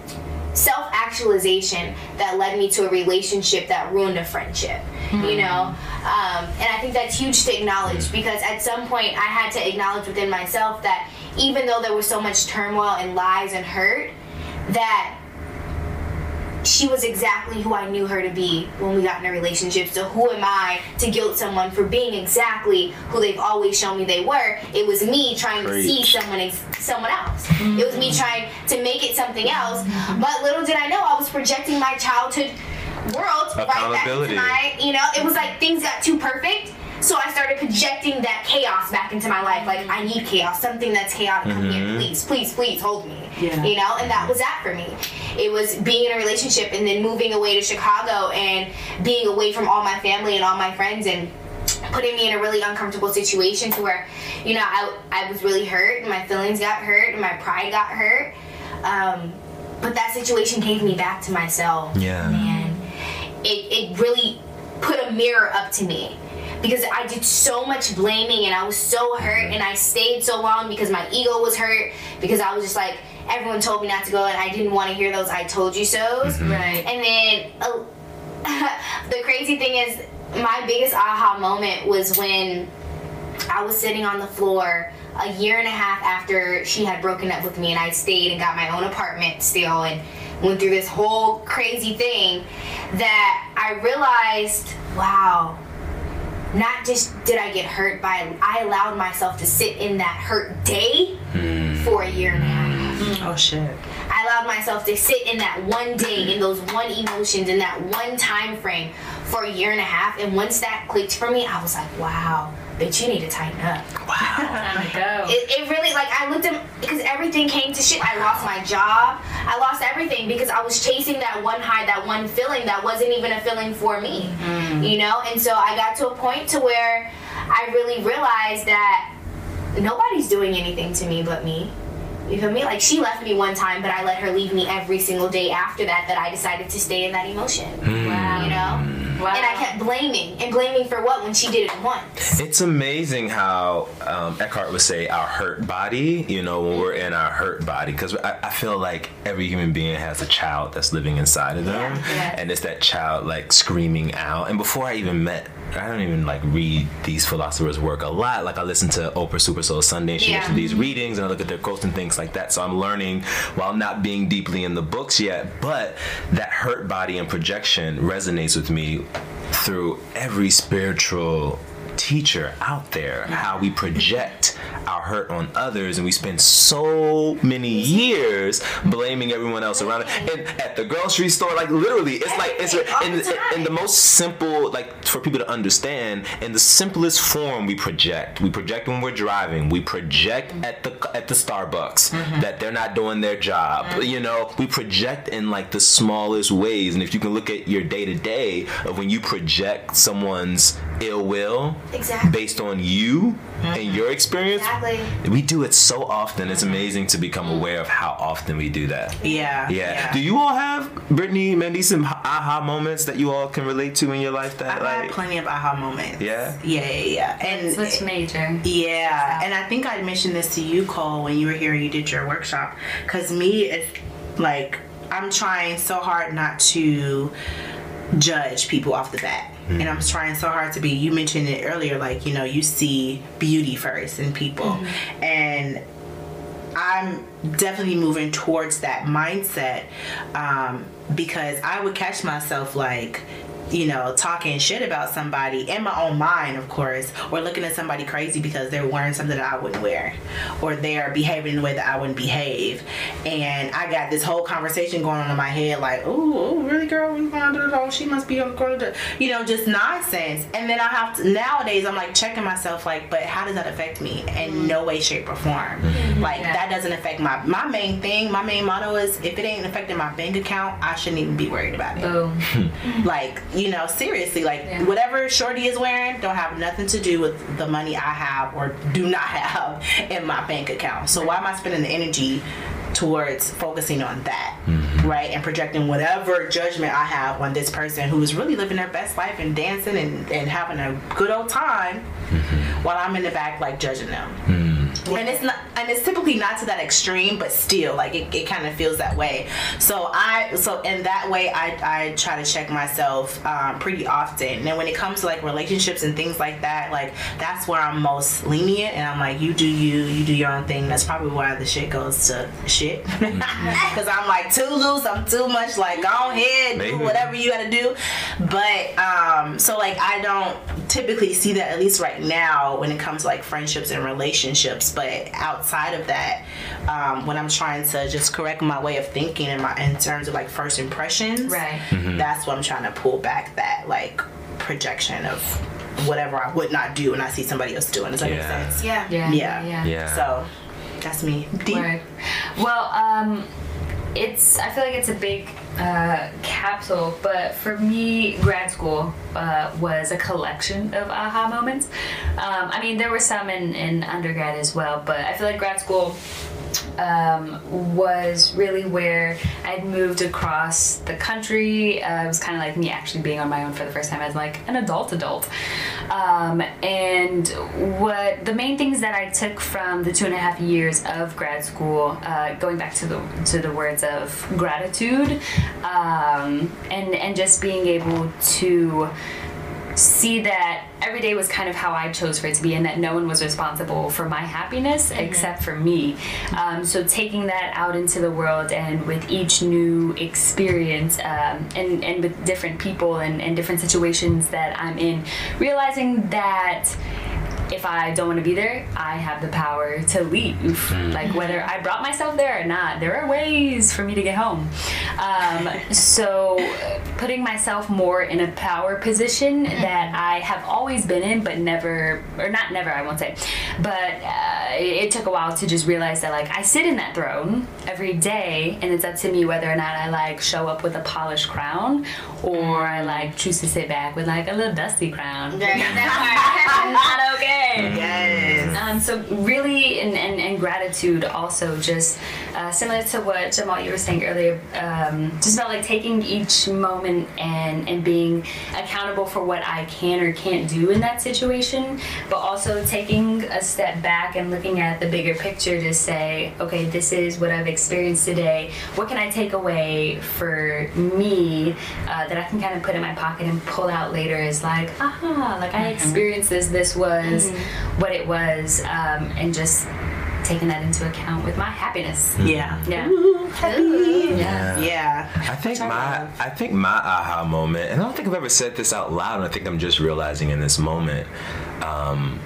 self actualization that led me to a relationship that ruined a friendship. You know? Um, and I think that's huge to acknowledge because at some point I had to acknowledge within myself that even though there was so much turmoil and lies and hurt, that she was exactly who I knew her to be when we got in a relationship. So who am I to guilt someone for being exactly who they've always shown me they were? It was me trying to see someone ex- someone else. Mm-hmm. It was me trying to make it something else. But little did I know I was projecting my childhood world right back Accountability. into my, you know, it was like things got too perfect. So I started projecting that chaos back into my life. Like I need chaos, something that's chaotic. Come here, please, please, please hold me. Yeah. You know, and that was that for me. It was being in a relationship and then moving away to Chicago and being away from all my family and all my friends and putting me in a really uncomfortable situation to where, you know, I, I was really hurt and my feelings got hurt and my pride got hurt. Um, but that situation gave me back to myself. Yeah. Man, it, it really put a mirror up to me because I did so much blaming and I was so hurt and I stayed so long because my ego was hurt because I was just like everyone told me not to go and I didn't want to hear those I told you so's. Right. And then uh, the crazy thing is, my biggest aha moment was when I was sitting on the floor a year and a half after she had broken up with me, and I stayed and got my own apartment still, and went through this whole crazy thing. That I realized, wow, not just did I get hurt by, I allowed myself to sit in that hurt day hmm. for a year and a half. Oh shit. I allowed myself to sit in that one day, in those one emotions, in that one time frame for a year and a half. And once that clicked for me, I was like, wow, bitch, you need to tighten up. Wow. Time to go. It, it really, like, I looked at, because everything came to shit. I lost my job. I lost everything because I was chasing that one high, that one feeling that wasn't even a feeling for me, mm. you know? And so I got to a point to where I really realized that nobody's doing anything to me but me. You feel me? Like she left me one time, but I let her leave me every single day after that. That I decided to stay in that emotion. Wow. You know. Wow. And I kept blaming and blaming for what when she did it once. It's amazing how um, Eckhart would say our hurt body, you know, when we're in our hurt body, because I, I feel like every human being has a child that's living inside of them, Yeah, yeah. and it's that child like screaming out. And before I even met, I don't even like read these philosophers' work a lot. Like I listen to Oprah Super Soul Sunday, she Yeah. gives me these readings, and I look at their quotes and things like that. So I'm learning while not being deeply in the books yet, but that hurt body and projection resonates with me through every spiritual teacher out there how we project our hurt on others and we spend so many years blaming everyone else around it. And at the grocery store like literally it's like it's in, in the most simple like for people to understand in the simplest form we project. We project when we're driving. We project at the at the starbucks that they're not doing their job. You know we project in like the smallest ways. And if you can look at your day to day of when you project someone's ill will Exactly. based on you and mm-hmm. your experience Exactly. we do it so often it's amazing to become aware of how often we do that Yeah. yeah. Do you all have Brittany, Mandy, some aha moments that you all can relate to in your life that I've had like? plenty of aha moments. Yeah? Yeah, yeah, yeah. And What's major? Yeah, and I think I mentioned this to you, Cole, when you were here and you did your workshop. Because me, it's like I'm trying so hard not to judge people off the bat. And I'm trying so hard to be, you mentioned it earlier, like, you know, you see beauty first in people. And I'm definitely moving towards that mindset um, because I would catch myself like, you know, talking shit about somebody in my own mind, of course, or looking at somebody crazy because they're wearing something that I wouldn't wear, or they're behaving in a way that I wouldn't behave. And I got this whole conversation going on in my head, like, oh, really, girl? We found it all. She must be on the corner. You know, just nonsense. And then I have to, nowadays, I'm like checking myself, like, but how does that affect me? In mm-hmm. no way, shape, or form. Mm-hmm. Like, Yeah. that doesn't affect my, my main thing, my main motto is if it ain't affecting my bank account, I shouldn't even be worried about it Boom. like you know seriously like Yeah. whatever shorty is wearing don't have nothing to do with the money i have or do not have in my bank account. So why am i spending the energy towards focusing on that mm-hmm. right? And projecting whatever judgment i have on this person who is really living their best life and dancing and, and having a good old time mm-hmm. while i'm in the back like judging them mm-hmm. And it's not and it's typically not to that extreme but still like it, it kind of feels that way. So i so in that way i i try to check myself um, pretty often. And when it comes to like relationships and things like that like that's where i'm most lenient and i'm like you do you you do your own thing. That's probably why the shit goes to shit. Because i'm like too loose i'm too much like go ahead do whatever you gotta do. But um so like i don't typically see that at least right now when it comes to like friendships and relationships but outside of that um when i'm trying to just correct my way of thinking in my in terms of like first impressions Right. that's what i'm trying to pull back that like projection of whatever i would not do when i see somebody else doing does that Yeah. make sense Yeah. Yeah. Yeah. Yeah. Yeah. so that's me deep Word. Well, um, it's. I feel like it's a big uh, capsule, but for me, grad school uh, was a collection of aha moments. Um, I mean, there were some in, in undergrad as well, but I feel like grad school um, was really where I'd moved across the country. Uh, it was kind of like me actually being on my own for the first time as like an adult adult. Um, and what the main things that I took from the two and a half years of grad school, uh, going back to the to the words of gratitude, um, and and just being able to see that every day was kind of how I chose for it to be, and that no one was responsible for my happiness except for me. Um, so taking that out into the world, and with each new experience, um, and and with different people and, and different situations that I'm in, realizing that if I don't want to be there, I have the power to leave. Like whether I brought myself there or not, there are ways for me to get home. Um, so putting myself more in a power position that I have always been in, but never, or not never, I won't say, but uh, it, it took a while to just realize that like I sit in that throne every day, and it's up to me whether or not I like show up with a polished crown or I like choose to sit back with like a little dusty crown. Right, that Not okay. Yes. Um, so really, and, and, and gratitude also just uh, similar to what Jamal you were saying earlier, um, just about like taking each moment and and being accountable for what I can or can't do in that situation, but also taking a step back and looking at the bigger picture to say, okay, this is what I've experienced today. What can I take away for me uh, that I can kind of put in my pocket and pull out later? Is like, aha, like I experienced this. This was what it was, um, and just taking that into account with my happiness. Yeah. Yeah. Yeah. Yeah. I think my I think my aha moment, and I don't think I've ever said this out loud, and I think I'm just realizing in this moment. Um,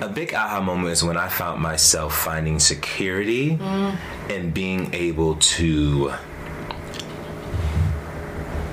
a big aha moment is when I found myself finding security and being able to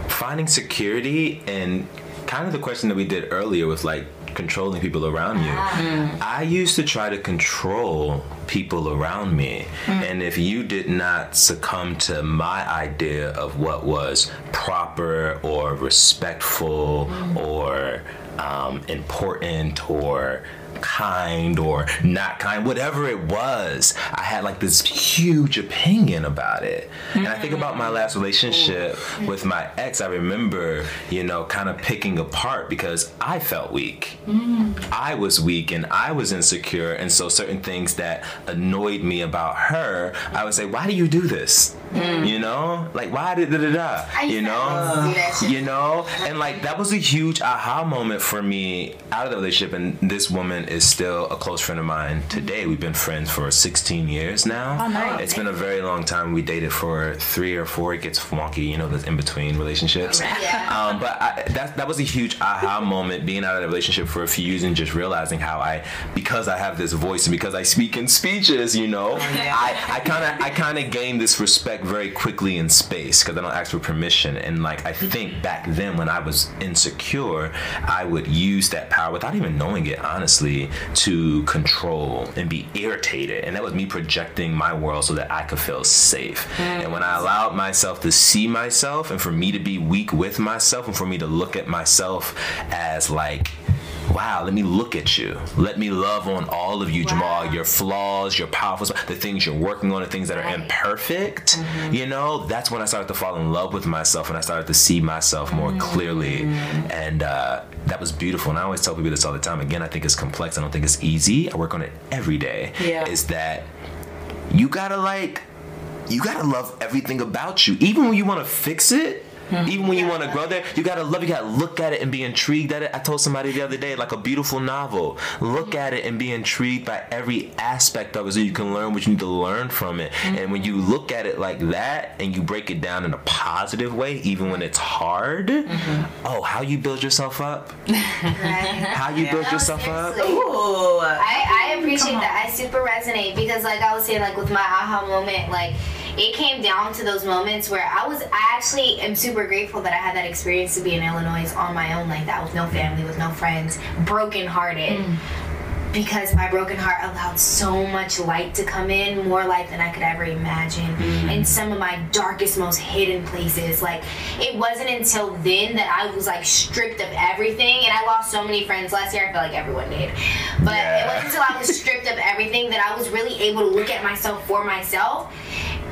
finding security and kind of the question that we did earlier with like controlling people around you. Ah. Hmm. I used to try to control people around me. Hmm. And if you did not succumb to my idea of what was proper or respectful hmm. or um, important or kind or not kind, whatever it was, I had like this huge opinion about it. And I think about my last relationship with my ex, I remember, you know, kind of picking apart because I felt weak. I was weak and I was insecure. And so certain things that annoyed me about her, I would say, why do you do this? You know, like why did da da da? You know, that oh, you know, and like that was a huge aha moment for me out of the relationship. And this woman is still a close friend of mine today. We've been friends for 16 years now. Oh, nice. It's been a very long time. We dated for three or four. It gets wonky, you know, the in between relationships. Yeah. Um, but I, that that was a huge aha moment being out of the relationship for a few years and just realizing how I because I have this voice and because I speak in speeches, you know, I I kind of I kind of gained this respect very quickly in space because I don't ask for permission and like I think back then when I was insecure, I would use that power without even knowing it honestly to control and be irritated and that was me projecting my world so that I could feel safe. Mm. And when I allowed myself to see myself and for me to be weak with myself and for me to look at myself as like wow, let me look at you. Let me love on all of you, Jamal. Your flaws, your powerful, the things you're working on, the things that are Right. imperfect. You know, that's when I started to fall in love with myself and I started to see myself more clearly. And uh, that was beautiful. And I always tell people this all the time. Again, I think it's complex. I don't think it's easy. I work on it every day. Yeah. Is that you gotta like, you gotta love everything about you. Even when you wanna fix it, Hmm. even when you want to grow there, you gotta love. You gotta look at it and be intrigued at it. I told somebody the other day, like a beautiful novel. Look hmm. at it and be intrigued by every aspect of it, so you can learn what you need to learn from it. Hmm. And when you look at it like that, and you break it down in a positive way, even when it's hard, mm-hmm. oh, how you build yourself up? Right. How you build No, yourself up? seriously. Ooh. I, I appreciate that. I super resonate because, like I was saying, like with my aha moment, like it came down to those moments where I was. I actually am super grateful that I had that experience to be in Illinois on my own like that, with no family, with no friends, brokenhearted. Mm. Because my broken heart allowed so much light to come in, more light than I could ever imagine, mm. in some of my darkest, most hidden places. Like, it wasn't until then that I was like stripped of everything, and I lost so many friends last year. I feel like everyone did, but it wasn't until I was stripped of everything that I was really able to look at myself for myself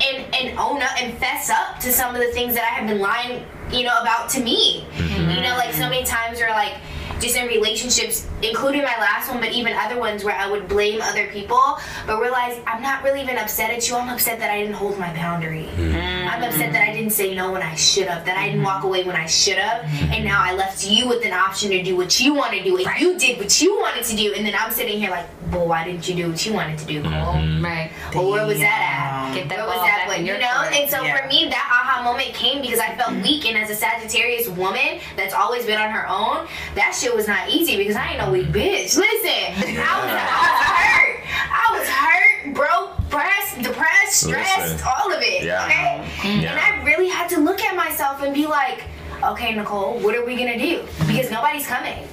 and and own up and fess up to some of the things that I have been lying, you know, about to me. Mm-hmm. You know, like so many times where like just in relationships, including my last one, but even other ones where I would blame other people, but realize I'm not really even upset at you. I'm upset that I didn't hold my boundary. Mm-hmm. I'm upset that I didn't say no when I should have, that I didn't walk mm-hmm. away when I should have, mm-hmm. and now I left you with an option to do what you want to do, and you did what you wanted to do, and then I'm sitting here like, well, why didn't you do what you wanted to do, Cole? Right. Well, where was that at? Get that Where was that one? put? in You know? court. And so Yeah. for me, that aha moment came because I felt weak, and as a Sagittarius woman that's always been on her own, that shit was not easy because I ain't no weak bitch. Listen, I was, I was hurt. I was hurt, broke, pressed, depressed, stressed, Listen. all of it. Yeah. Okay? Mm-hmm. Yeah. And I really had to look at myself and be like, okay, Nicole, what are we gonna do? Because nobody's coming.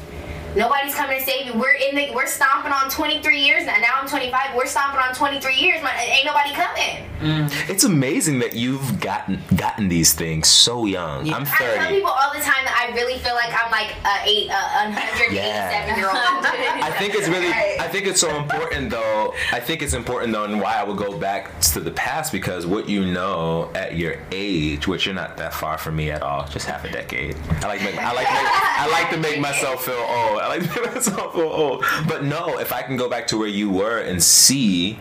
Nobody's coming to save you. We're in the we're stomping on 23 years now. Now I'm 25. We're stomping on 23 years. My, ain't nobody coming. Mm. It's amazing that you've gotten gotten these things so young. I'm I tell 30. people all the time that I really feel like I'm like a eight, a 187 Yeah. year old. I think it's really I think it's so important though. I think it's important though and why I would go back to the past because what you know at your age, which you're not that far from me at all, just half a decade. I like make, I like make, I like to make myself feel old. I like myself feel. But no, if I can go back to where you were and see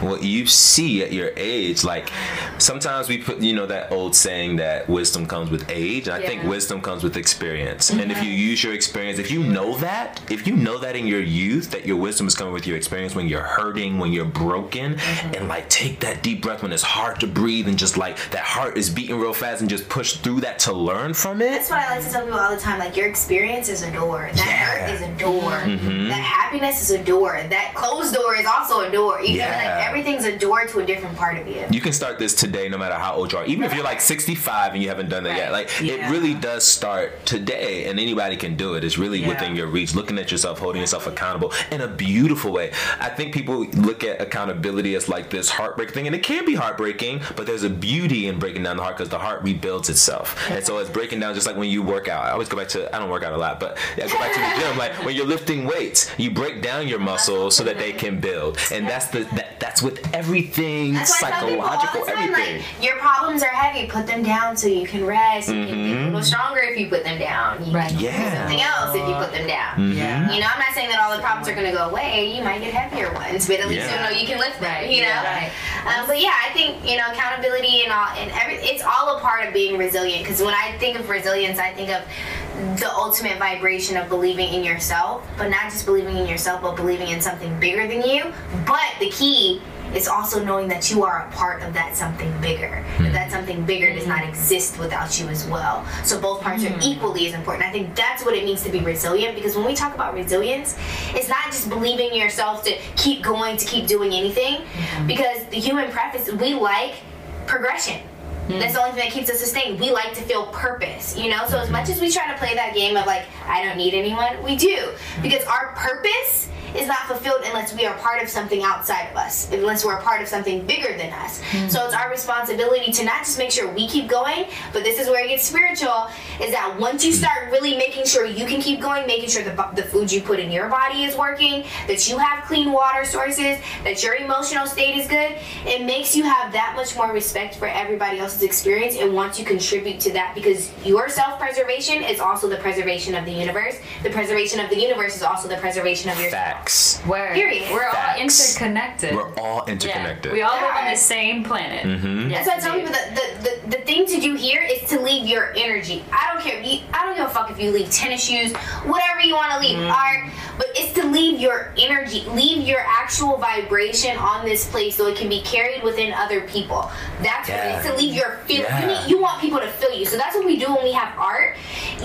what you see at your age like sometimes we put you know that old saying that wisdom comes with age i think wisdom comes with experience and if you use your experience if you know that if you know that in your youth that your wisdom is coming with your experience when you're hurting when you're broken and like take that deep breath when it's hard to breathe and just like that heart is beating real fast and just push through that to learn from it That's what I like to tell people all the time. Like your experience is a door. That Yeah. hurt is a door. Mhm. That happiness is a door. That closed door is also a door. You know, Yeah. like everything's a door to a different part of you. you can start this today no matter how old you are even if you're like 65 and you haven't done that yet like Yeah. it really does start today and anybody can do it it's really Yeah. within your reach looking at yourself holding yourself accountable in a beautiful way i think people look at accountability as like this heartbreak thing and it can be heartbreaking but there's a beauty in breaking down the heart because the heart rebuilds itself and so it's breaking down just like when you work out i always go back to i don't work out a lot but i go back to the gym like when you're lifting weights you break down your muscles so that they can build and that's the that, that's with everything That's why I tell all psychological the time, everything like your problems are heavy. Put them down so you can rest. You can be a little stronger if you put them down. You Right. can do Yeah. something else if you put them down. Yeah. You know, I'm not saying that all the problems are going to go away. You might get heavier ones, but at least Yeah. you know you can lift them. Right, You know. yeah, right. Um, but yeah, I think you know accountability and all and every it's all a part of being resilient. Because when I think of resilience, I think of the ultimate vibration of believing in yourself, but not just believing in yourself, but believing in something bigger than you. But the key is also knowing that you are a part of that something bigger. That that something bigger does not exist without you as well. So both parts are hmm. equally as important. I think that's what it means to be resilient because when we talk about resilience, it's not just believing in yourself to keep going, to keep doing anything. Hmm. Because the human preface, we like progression. That's the only thing that keeps us sustained. We like to feel purpose, you know? So as much as we try to play that game of like, I don't need anyone, we do. Because our purpose is not fulfilled unless we are part of something outside of us, unless we're a part of something bigger than us. Hmm. So it's our responsibility to not just make sure we keep going, but this is where it gets spiritual, is that once you start really making sure you can keep going, making sure the, the food you put in your body is working, that you have clean water sources, that your emotional state is good, it makes you have that much more respect for everybody else's experience and want to contribute to that because your self-preservation is also the preservation of the universe. The preservation of the universe is also the preservation of yourself. Facts Word. Period. We're all Facts. interconnected. we're all Yeah. interconnected We all live on the same planet. Mm-hmm. Yes, That's why I tell people that the, the, the thing to do here is to leave your energy. I don't care. You, I don't give a fuck if you leave tennis shoes, whatever you want to leave, art. But it's to leave your energy, leave your actual vibration on this place so it can be carried within other people. That's what it is Yeah. to leave your feel. Yeah. You, need, you want people to feel you. So that's what we do when we have art.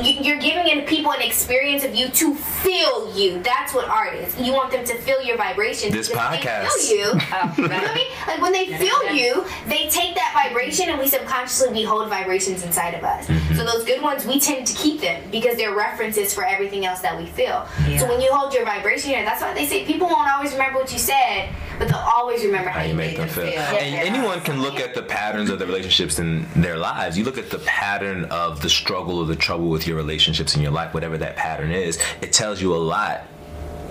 You, you're giving in people an experience of you to feel you. That's what art is. You want them to feel your vibration. This because when they podcast. Feel you. Oh, You know what I mean? Like when they feel you, they take that vibration and we subconsciously we hold vibrations inside of us. Mm-hmm. So those good ones we tend to keep them because they're references for everything else that we feel. Yeah. So when you hold your vibration here, that's why they say people won't always remember what you said, but they'll always remember how, how you make them feel. And Yeah. anyone can look at the patterns of the relationships in their lives. You look at the pattern of the struggle or the trouble with your relationships in your life, whatever that pattern is, it tells you a lot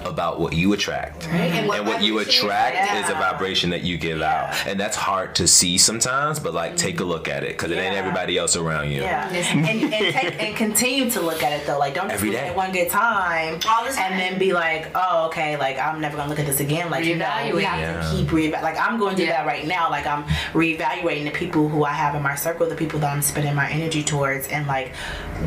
about what you attract. And what And what you you attract attract. is a vibration that you give out. And that's hard to see sometimes, but like take a look at it because it ain't everybody else around you. Yeah, and, and take and continue to look at it though. Like, don't just Every look day. at one good time, All the time. and then be like, "Oh, okay, like I'm never gonna look at this again." Like, you know, we have Yeah. to keep re Like, I'm going through Yeah. that right now. Like, I'm reevaluating the people who I have in my circle, the people that I'm spending my energy towards, and like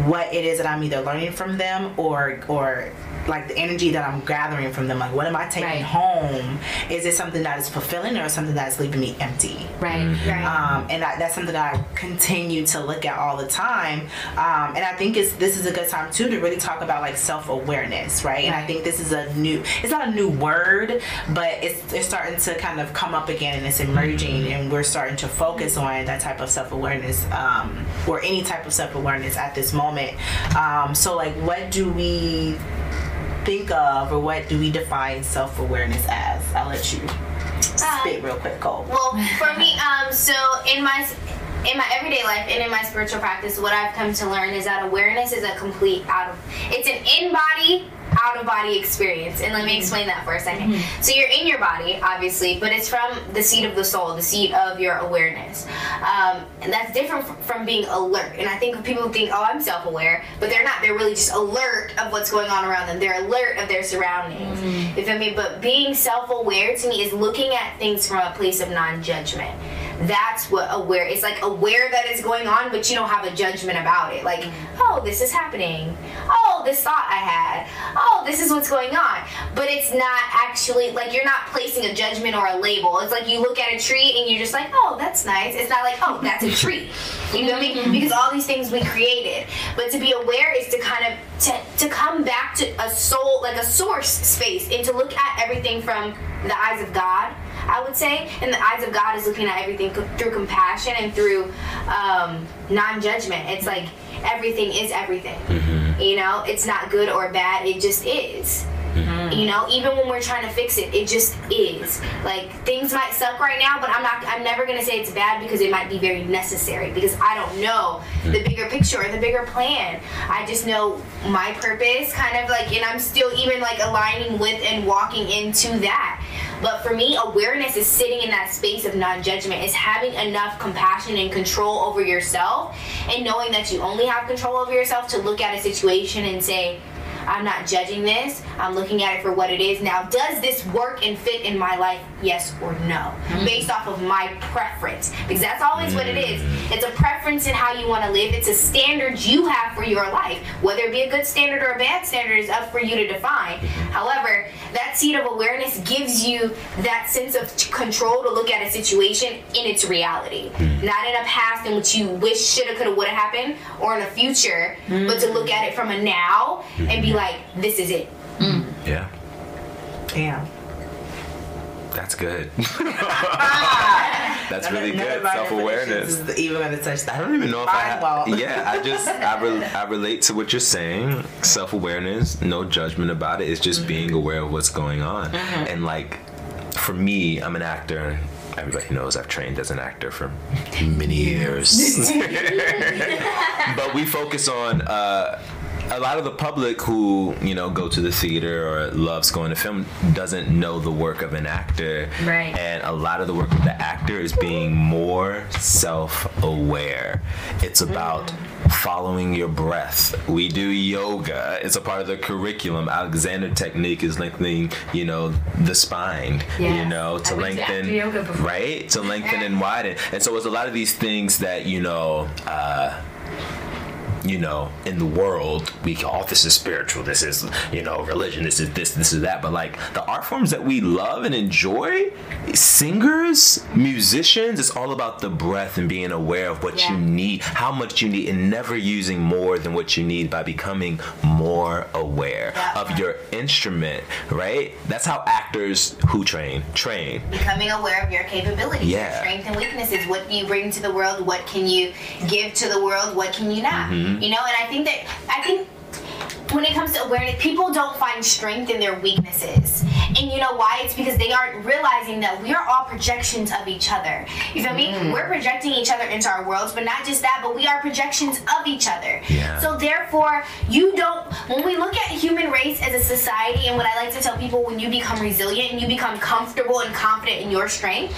what it is that I'm either learning from them or or like the energy that I'm gathering from them. Like, what am I taking Right. home? Is it something that is fulfilling or something that is leaving me empty? Right. Right. um, and I, that's something that I continue to look at all the time. Um, and I think it's this is a good time too to really talk about like self awareness, right? And I think this is a new. It's not a new word, but it's it's starting to kind of come up again and it's emerging, and we're starting to focus on that type of self awareness um, or any type of self awareness at this moment. Um, so like, what do we? Think of, or what do we define self awareness as? I'll let you spit real quick, Cole. Well, for me, um, so in my in my everyday life and in my spiritual practice, what I've come to learn is that awareness is a complete out of it's an in body out of body experience. And let me mm-hmm. explain that for a 2nd mm-hmm. So you're in your body, obviously, but it's from the seat of the soul, the seat of your awareness. Um, and that's different from being alert. And I think people think, oh, I'm self aware, but they're not. They're really just alert of what's going on around them. They're alert of their surroundings. Mm-hmm. You feel me? But being self aware to me is looking at things from a place of non judgment that's what aware it's like aware that it's going on but you don't have a judgment about it. Like mm-hmm. oh this is happening. Oh this thought i had. Oh this is what's going on. But it's not actually like you're not placing a judgment or a label. It's like you look at a tree and you're just like oh that's nice. It's not like oh that's a tree. You know what i mean? Mm-hmm. Because all these things we created. But to be aware is to kind of to, to come back to a soul like a source space and to look at everything from the eyes of god I would say, and the eyes of God is looking at everything co- through compassion and through um, non-judgment. It's like everything is everything. You know, it's not good or bad. It just is. Mm-hmm. You know, even when we're trying to fix it, it just is. Like things might suck right now, but I'm not. I'm never gonna say it's bad because it might be very necessary. Because I don't know the mm-hmm. bigger picture or the bigger plan. I just know my purpose, kind of like, and I'm still even like aligning with and walking into that. But for me, awareness is sitting in that space of non judgment, is having enough compassion and control over yourself, and knowing that you only have control over yourself to look at a situation and say, I'm not judging this. I'm looking at it for what it is. Now, does this work and fit in my life? Yes or no? Mm-hmm. Based off of my preference. Because that's always what it is. Mm. It's a preference in how you want to live. It's a standard you have for your life. Whether it be a good standard or a bad standard is up for you to define. However, that seed of awareness gives you that sense of control to look at a situation in its reality. Mm. Not in a past in which you wish shoulda, coulda, woulda happened, or in a future, but to mm. look at it from a now and be like, this is it. Mm. Yeah, Damn. that's good. that's really good. Self awareness. even gonna touch that. I don't even know if I. Mine won't. yeah, I just I, re- I relate to what you're saying. Self awareness, no judgment about it. It's just being aware of what's going on. And like, for me, I'm an actor. Everybody knows I've trained as an actor for many years. but we focus on. Uh, a lot of the public who you know go to the theater or loves going to film doesn't know the work of an actor. Right. and a lot of the work of the actor is being more self-aware. It's about following your breath. We do yoga. It's a part of the curriculum. Alexander technique is lengthening you know the spine you know to to lengthen yoga right? To lengthen and widen. And so it's a lot of these things that you know uh you know, in the world, we call oh, this is spiritual, this is, you know, religion, this is this, this is that. But like the art forms that we love and enjoy, singers, musicians, it's all about the breath and being aware of what you need, how much you need, and never using more than what you need by becoming more aware That of your instrument, right? That's how actors who train train. becoming aware of your capabilities, Yeah. your strengths and weaknesses. What do you bring to the world? What can you give to the world? What can you not? Mm-hmm. You know, and I think that I think when it comes to awareness, people don't find strength in their weaknesses. And you know why? It's because they aren't realizing that we are all projections of each other. You feel Mm. me? We're projecting each other into our worlds, but not just that, but we are projections of each other. Yeah. So therefore, you don't when we look at human race as a society and what I like to tell people when you become resilient and you become comfortable and confident in your strength,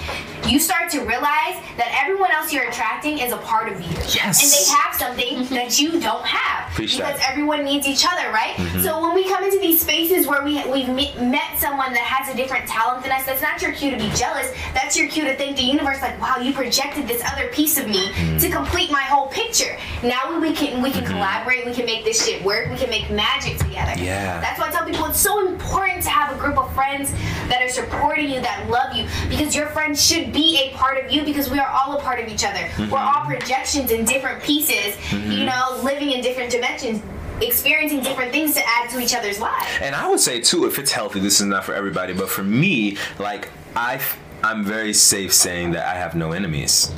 you start to realize that everyone else you're attracting is a part of you. Yes. And they have something that you don't have. Preach because that. Everyone needs each other, right? Mm-hmm. So when we come into these spaces where we we've met someone that has a different talent than us, that's not your cue to be jealous. That's your cue to thank the universe, like, wow, you projected this other piece of me Mm-hmm. to complete my whole picture. Now we can we can mm-hmm. collaborate, we can make this shit work, we can make magic together. Yeah. That's why I tell people it's so important to have a group of friends that are supporting you, that love you, because your friends should be a part of you because we are all a part of each other. We're mm-hmm. all projections in different pieces, you know, living in different dimensions, experiencing different things to add to each other's lives. And I would say too, if it's healthy, this is not for everybody, but for me, like I, I'm very safe saying that I have no enemies.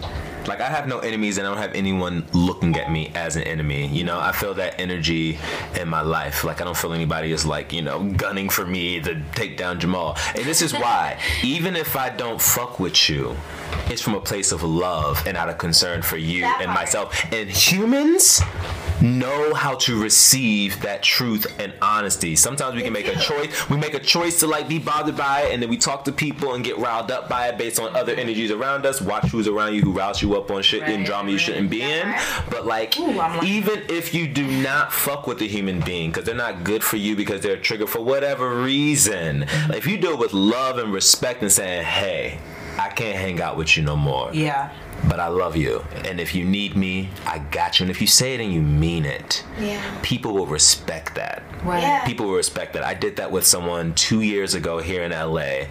Like I have no enemies and I don't have anyone looking at me as an enemy. You know, I feel that energy in my life. Like I don't feel anybody is like, you know, gunning for me to take down Jamal. And this is why, even if I don't fuck with you, it's from a place of love and out of concern for you That and part. myself. And humans know how to receive that truth and honesty. Sometimes we can make a choice. We make a choice to like be bothered by it, and then we talk to people and get riled up by it based on other energies around us. Watch who's around you who riles you up on shit and Right, drama you shouldn't be in. But like, Ooh, even if you do not fuck with a human being because they're not good for you because they're triggered for whatever reason, like, if you do it with love and respect and saying, "Hey." I can't hang out with you no more Yeah. but I love you. And if you need me, I got you. And if you say it and you mean it, Yeah. people will respect that. Right. Yeah. People will respect that. I did that with someone two years ago here in LA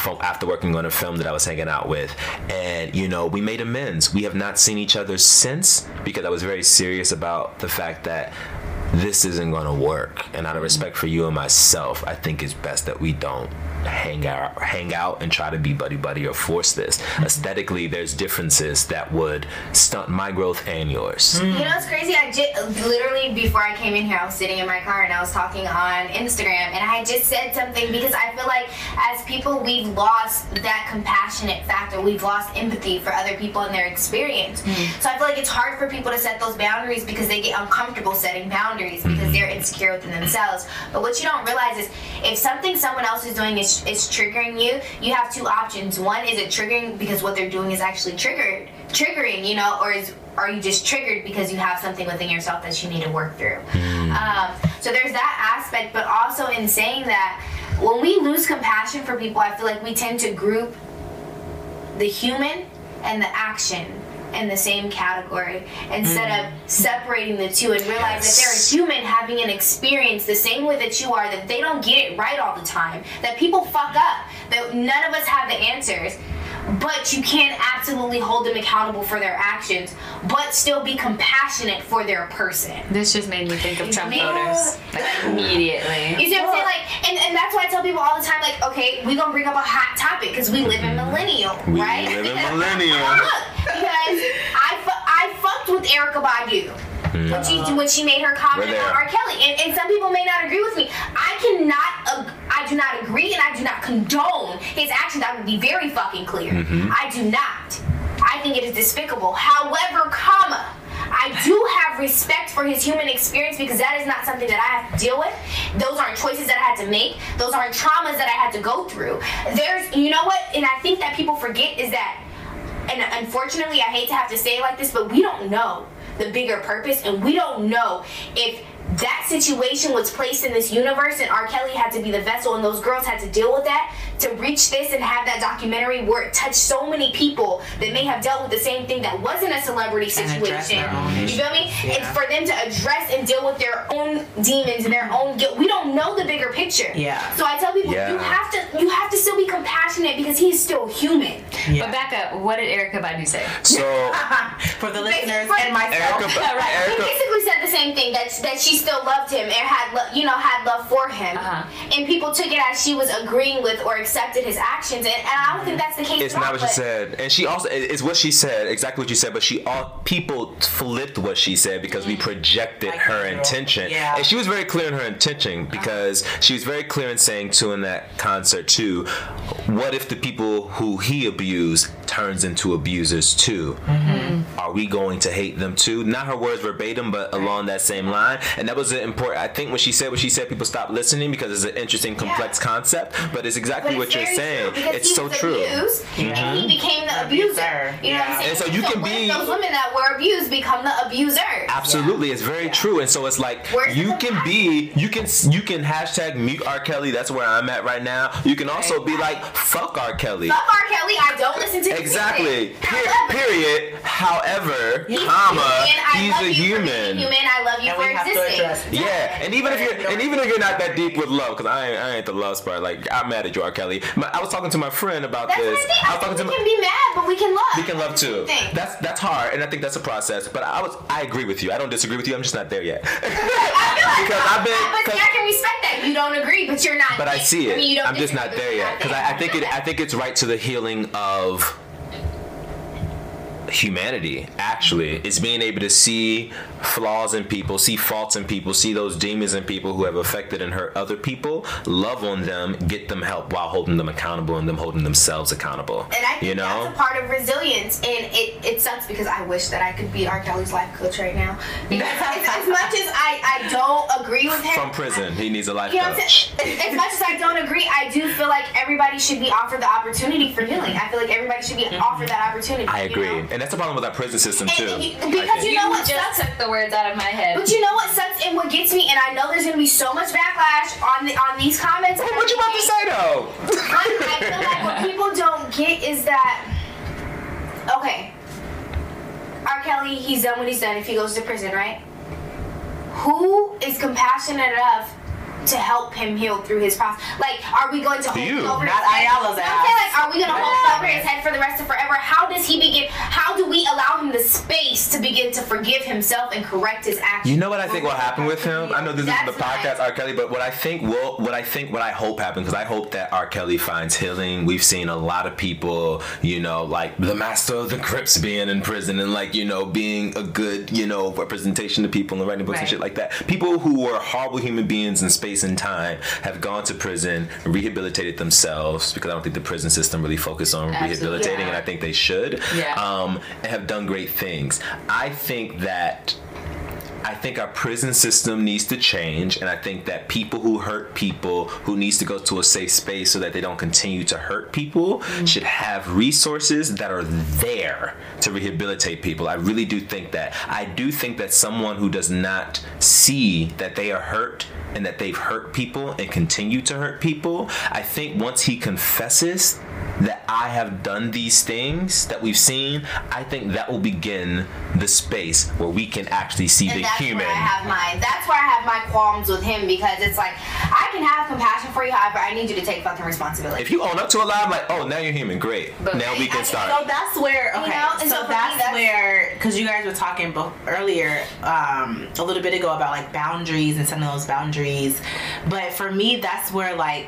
from after working on a film that I was hanging out with. And, you know, we made amends. We have not seen each other since because I was very serious about the fact that this isn't going to work. And out of respect for you and myself, I think it's best that we don't hang out hang out and try to be buddy buddy or force this aesthetically there's differences that would stunt my growth and yours You know what's crazy? I just literally before I came in here, I was sitting in my car and I was talking on Instagram, and I just said something because I feel like as people, we've lost that compassionate factor. We've lost empathy for other people and their experience. Mm. So I feel like it's hard for people to set those boundaries because they get uncomfortable setting boundaries because they're insecure within themselves. But what you don't realize is if something someone else is doing is, is triggering you, you have two options. One is it triggering because what they're doing is actually triggered, triggering, you know, or is are you just triggered because you have something within yourself that you need to work through? Um, so there's that aspect, but also in saying that, when we lose compassion for people, I feel like we tend to group the human and the action in the same category instead mm. of separating the two and realize that they're a human having an experience the same way that you are, that they don't get it right all the time, that people fuck up, that none of us have the answers. But you can't absolutely hold them accountable for their actions, but still be compassionate for their person. This just made me think of Trump Yeah. voters. Like immediately. You see what I'm saying? Like, and, and that's why I tell people all the time, like, okay, we gonna bring up a hot topic because we live in millennial, We right? live in millennial. Look, because I, fu- I fucked with Erykah Badu. When she when she made her comment on R. Kelly, and, and some people may not agree with me. I cannot, ag- I do not agree, and I do not condone his actions. I would be very fucking clear. I do not. I think it is despicable. However, comma, I do have respect for his human experience because that is not something that I have to deal with. Those aren't choices that I had to make. Those aren't traumas that I had to go through. There's, you know what? And I think that people forget is that and unfortunately, I hate to have to say it like this, but we don't know the bigger purpose, and we don't know if that situation was placed in this universe and R. Kelly had to be the vessel and those girls had to deal with that to reach this and have that documentary where it touched so many people that may have dealt with the same thing that wasn't a celebrity situation. their own You feel me? Yeah. It's for them to address and deal with their own demons and their own guilt. We don't know the bigger picture. Yeah. So I tell people Yeah. you have to you have to still be compassionate because he's still human. Yeah. But back up, what did Erykah Badu say? So For the listeners For- and myself. Erykah, Yeah, right. He basically said the same thing that that she still loved him and had lo- you know had love for him, Uh-huh. and people took it as she was agreeing with or accepted his actions, and, and I don't think that's the case. It's at all, not what she said, and she also it's what she said exactly what you said. But she all people flipped what she said because we mm. projected Like her intention, Yeah. and she was very clear in her intention uh-huh. because she was very clear in saying too in that concert too. What if the people who he abused turns into abusers too? Mm-hmm. Are we going to hate them too? Not her words verbatim, but along that same line. And that was an important. I think when she said what she said, people stopped listening because it's an interesting, complex concept. But it's exactly But what you're saying. true, It's he so true. abused, and he became the Abuser. abuser. You know what I'm saying? And so you can be- those women that were abused become the abuser. Absolutely, it's very Yeah. true, and so it's like Where's the you can be, you can, you can hashtag mute R. Kelly. That's where I'm at right now. You can also be like fuck R. Kelly. Fuck R. Kelly. I don't listen to his Exactly. music. Per- However, period. However, He's comma, human. He's a you For human. human. I love you And for we have to existing. address. Yeah, and even if you're and even if you're not that deep with love, because I ain't, I ain't the love part. Like I'm mad at you, R. Kelly. But I was talking to my friend about That's this. I. I was talking to we my, can be mad, but we can love. we can love too. That's that's hard, and I think that's a process. But I was I agree with you. I don't disagree with you. I'm just not there yet. I feel like, Because I've been- But see, I can respect that. You don't agree, but you're not. but I see it. I mean, you don't I'm just not there yet because. I, I think it. I think it's right to the healing of humanity actually it's being able to see flaws in people see faults in people see those demons in people who have affected and hurt other people love on them get them help while holding them accountable and them holding themselves accountable And I think you know that's a part of resilience. And it, it sucks because I wish that I could be R. Kelly's life coach right now. Because as, as much as I, I don't agree with him. from prison he needs a life You know coach? As much as I don't agree, I do feel like everybody should be offered the opportunity for healing. I feel like everybody should be mm-hmm. offered that opportunity. I agree know? And that's the problem with our prison system And- too and you- because you know what just sucks? took the words out of my head. But you know what sucks and what gets me, and I know there's gonna be so much backlash on the on these comments. and what you about to say though What I feel like what people don't get is that okay. R. Kelly, he's done what he's done if he goes to prison, right? Who is compassionate enough to help him heal through his process? Like, are we going to hold You. over Not his head? Ayala's You know I'm saying? ass. Like, are we going to hold over his head for the rest of forever? How does he begin? How do we allow him the space to begin to forgive himself and correct his actions? You know what I think will happen with him? I know this That's is the podcast, R. Kelly, but what I think will, what I think, what I hope happens, because I hope that R. Kelly finds healing. We've seen a lot of people, you know, like the master of the Crips being in prison and like, you know, being a good, you know, representation to people and writing books and shit like that. People who were horrible human beings in space and time have gone to prison, rehabilitated themselves, because I don't think the prison system really focused on Absolutely. rehabilitating, Yeah. and I think they should. Yeah. Um, and have done great things. I think that I think our prison system needs to change, and I think that people who hurt people, who needs to go to a safe space so that they don't continue to hurt people, mm. should have resources that are there to rehabilitate people. I really do think that. I do think that someone who does not see that they are hurt and that they've hurt people and continue to hurt people, I think once he confesses that I have done these things that we've seen, I think that will begin the space where we can actually see And the that's human. where I have my that's where I have my qualms with him because it's like I can have compassion for you, however, I need you to take fucking responsibility. if you own up to a lie, I'm like, oh, now you're human. Great. But- now we can I- start. So that's where okay. know, and so, so for me, that's, that's- where because you guys were talking bo- earlier um, a little bit ago about like boundaries and some of those boundaries, but for me that's where like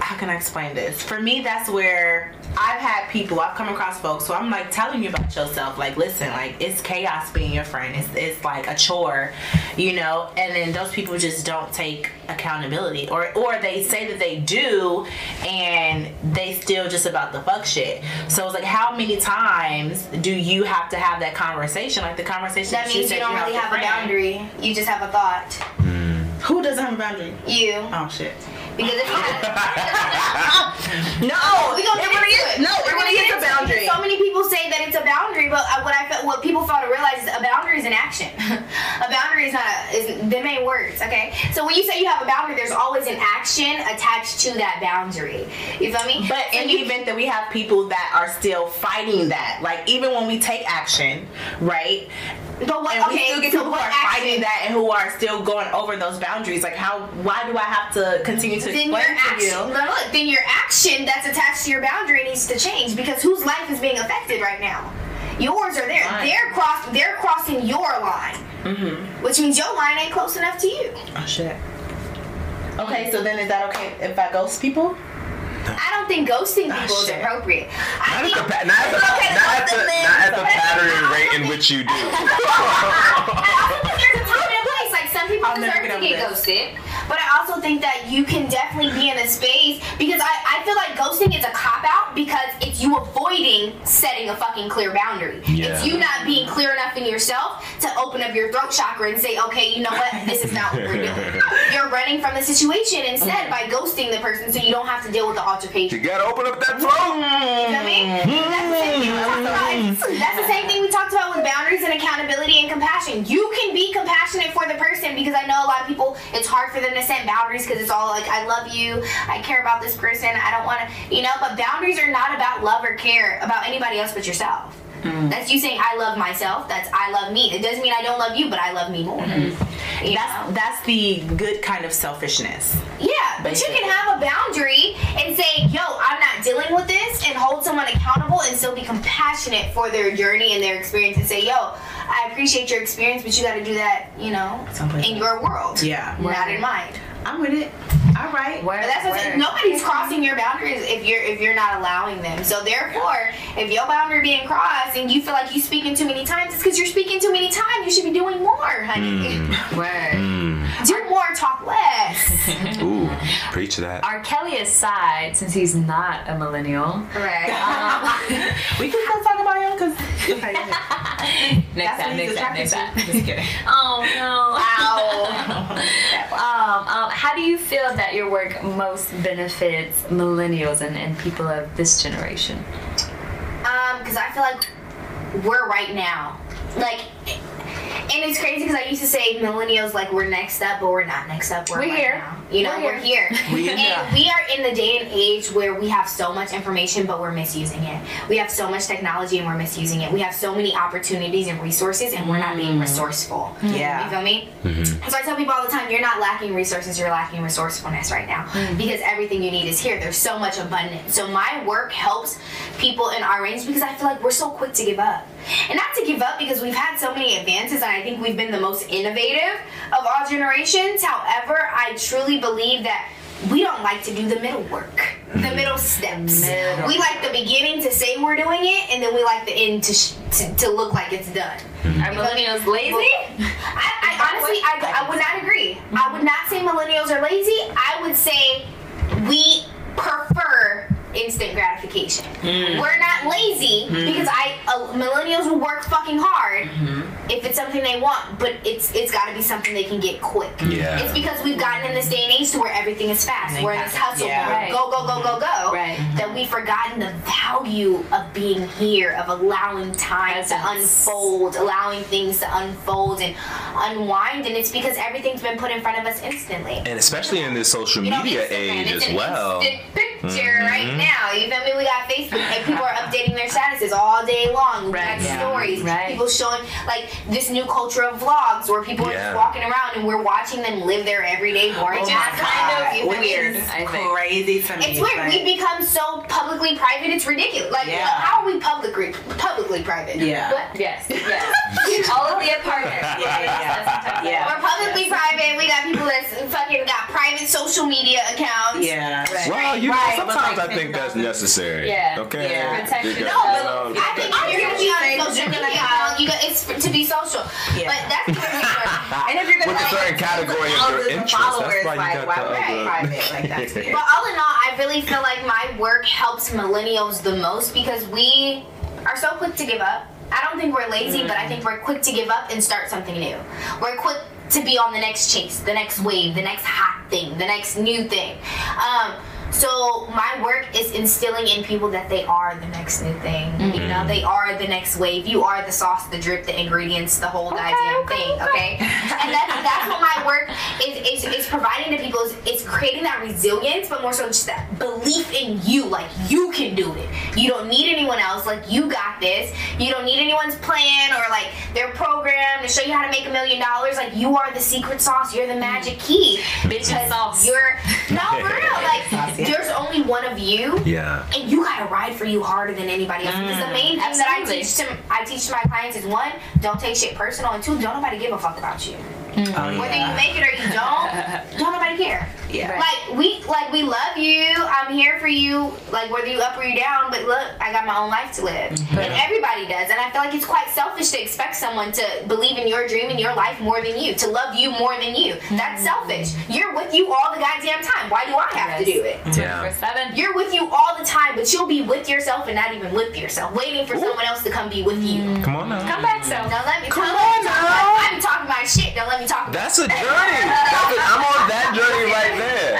how can I explain this? For me, that's where I've had people, I've come across folks, so I'm like telling you about yourself. Like, listen, like it's chaos being your friend. It's it's like a chore, you know. And then those people just don't take accountability, or or they say that they do, and they still just about the fuck shit. So it's like, how many times do you have to have that conversation? Like the conversation that you means said you don't have really with have a boundary. You just have a thought. Hmm. Who doesn't have a boundary? You. Oh shit. Because if you No, we gonna it get really into is. No, it We're really gonna is get a boundary. So many people say that it's a boundary, but uh, what I felt, what people fail to realize is a boundary is an action. a boundary is not a, is the main words. Okay, so when you say you have a boundary, there's always an action attached to that boundary. You feel me? But So in you- the event that we have people that are still fighting that, like even when we take action, right? But what? And we okay, still get so people who are action? fighting that and who are still going over those boundaries. Like how? Why do I have to continue to then your explain to action, you? no, look, then your action that's attached to your boundary needs to change because whose life is being affected right now? Yours are there. Right. They're cross. They're crossing your line, Mm-hmm. which means your line ain't close enough to you. Oh shit. Okay, so then is that okay if I ghost people? I don't think ghosting Ah, people is appropriate. I Not at the, not at the, okay not at the, not at the pattern rate in which you do. I also think there's a time and a place. Like some people I'll never deserve get to over get this. ghosted, but I also think that you can definitely be in a space because I, I feel like ghosting is a cop out because it's you avoiding setting a fucking clear boundary. Yeah. It's you not being clear enough in yourself to open up your throat chakra and say, okay, you know what, this is not what we're doing. You're running from the situation instead by ghosting the person so you don't have to deal with the altercation. You gotta open up that throat. You know what I mean? That's the same thing we talked about. Mm. That's the same thing we talked about with boundaries and accountability and compassion. You can be compassionate for the person because I know a lot of people. It's hard for them to set boundaries because it's all like, I love you, I care about this person, I don't want to, you know. But boundaries are not about love or care about anybody else but yourself. Mm-hmm. That's you saying I love myself. That's I love me. It doesn't mean I don't love you, but I love me more. Mm-hmm. You That's know? that's the good kind of selfishness. Yeah, but you can have a boundary and say, yo, I'm not dealing with this and hold someone accountable and still be compassionate for their journey and their experience and say, yo, I appreciate your experience, but you got to do that, you know, in your world. Yeah. Not in mine. I'm with it. All right. Word, But that's what I'm saying. word. nobody's crossing your boundaries if you're if you're not allowing them. So therefore, if your boundary being crossed and you feel like you're speaking too many times, it's because you're speaking too many times. You should be doing more, honey. Hmm. Word. Hmm. Do more, talk less. Ooh, preach that. R. Kelly aside, since he's not a millennial, Right. We can still talk about him because. next time, next time, next time. Just kidding. Oh no. Ow. Um, um, how do you feel that your work most benefits millennials and, and people of this generation? Um, because I feel like we're right now. Like, and it's crazy because I used to say millennials like we're next up, but we're not next up. We're, We're right here. now. You know, We're we're here. We and we are in the day and age where we have so much information, but we're misusing it. We have so much technology and we're misusing it. We have so many opportunities and resources, and we're not being mm. resourceful. Mm. Yeah. You feel me? Mm-hmm. So I tell people all the time, you're not lacking resources, you're lacking resourcefulness right now mm. because everything you need is here. There's so much abundance. So my work helps people in our range because I feel like we're so quick to give up. And not to give up because we've had so many advances and I think we've been the most innovative of all generations. However, I truly believe that we don't like to do the middle work, the mm-hmm. middle steps. Middle. We like the beginning to say we're doing it, and then we like the end to sh- to, to look like it's done. Mm-hmm. Are millennials lazy? I, I honestly, I, I would not agree. I would not say millennials are lazy. I would say we prefer instant gratification. We're not lazy because I uh, millennials will work fucking hard if it's something they want, but it's it's got to be something they can get quick. Yeah. It's because we've gotten in this day and age to where everything is fast. We're in this hustle Yeah. mode. Right. Go go go go go. Right. That we've forgotten the value of being here, of allowing time to Presence. unfold, allowing things to unfold and unwind, and it's because everything's been put in front of us instantly. And especially in this social You know, media age as well. instant picture right mm-hmm. now. You feel me? We got Facebook, and people are updating their statuses all day long. We Right. got Yeah. stories. Right. People showing like this new culture of vlogs where people are just walking around and we're watching them live their everyday morning. Oh Just kind God. of you Which feel is I think. crazy to me. It's weird. but- We've become so publicly private. It's ridiculous. Like, Yeah. how are we publicly publicly private? Yeah. What? Yes, yes. All of the apartments. Yeah, yeah, yeah. We're publicly private. We got people that fucking got private social media accounts. Yeah. Well, you Right, but sometimes like I think that's necessary. Yeah. Okay. Yeah. Protection. No, but you I think if you're gonna be on You're social gonna you got, it's to be social. Yeah. But that's the way we. And if you're gonna With a certain category of your interests, that's why you like, got why the other- private? Like that's weird. But all in all, I really feel like my work helps millennials the most because we are so quick to give up. I don't think we're lazy, but I think we're quick to give up and start something new. We're quick to be on the next chase, the next wave, the next hot thing, the next new thing. Um, so my work is instilling in people that they are the next new thing. You mm-hmm. know, they are the next wave. You are the sauce, the drip, the ingredients, the whole goddamn thing. Okay, and that's that's what my work is is, is providing to people. Is, is creating that resilience, but more so just that belief in you. Like you can do it. You don't need anyone else. Like you got this. You don't need anyone's plan or like their program to show you how to make a million dollars. Like you are the secret sauce. You're the mm-hmm. magic key. Bitch sauce. You're no for real. Like Sauce, yeah. There's only one of you. Yeah. And you gotta ride for you harder than anybody else. Because the mm, main thing that I teach to I teach to my clients is one, don't take shit personal, and two, don't nobody give a fuck about you. Mm. Oh, Whether you make it or you don't, don't nobody care. Yeah. Like we like we love you. I'm here for you. Like whether you up or you down. But look, I got my own life to live, mm-hmm. and everybody does. And I feel like it's quite selfish to expect someone to believe in your dream and your life more than you, to love you more than you. Mm-hmm. That's selfish. You're with you all the goddamn time. Why do I have to do it? Yeah. Seven. You're with you all the time, but you'll be with yourself and not even with yourself, waiting for someone else to come be with you. Mm. Come on now. Come back, so. Now let me Come tell on me, now. I'm talking about shit. Now let me talk about That's a journey. That's a, I'm on that journey right there.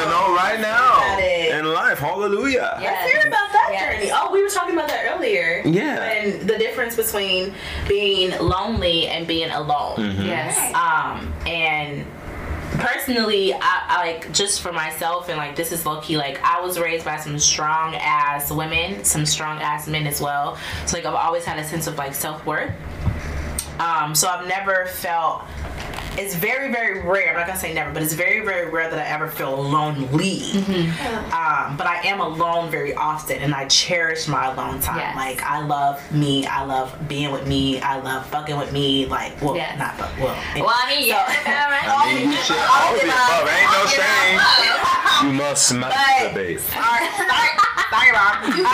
You know, right now in life. Hallelujah. Yes. Hear about that Yes. journey. Oh, we were talking about that earlier. Yeah. And the difference between being lonely and being alone. Yes. Um, and personally, I, I like just for myself, and like this is low key. Like I was raised by some strong ass women, some strong ass men as well. So like I've always had a sense of like self worth. Um, so I've never felt it's very very rare. I'm not gonna say never, but it's very very rare that I ever feel lonely. Um, but I am alone very often, and I cherish my alone time. Yes. Like I love me. I love being with me. I love fucking with me. Like well, Yes. not fuck. Well, Well, I mean, yeah, I mean, you should all be above. Ain't no shame. You must masturbate. Sorry, sorry, sorry, mom. Um,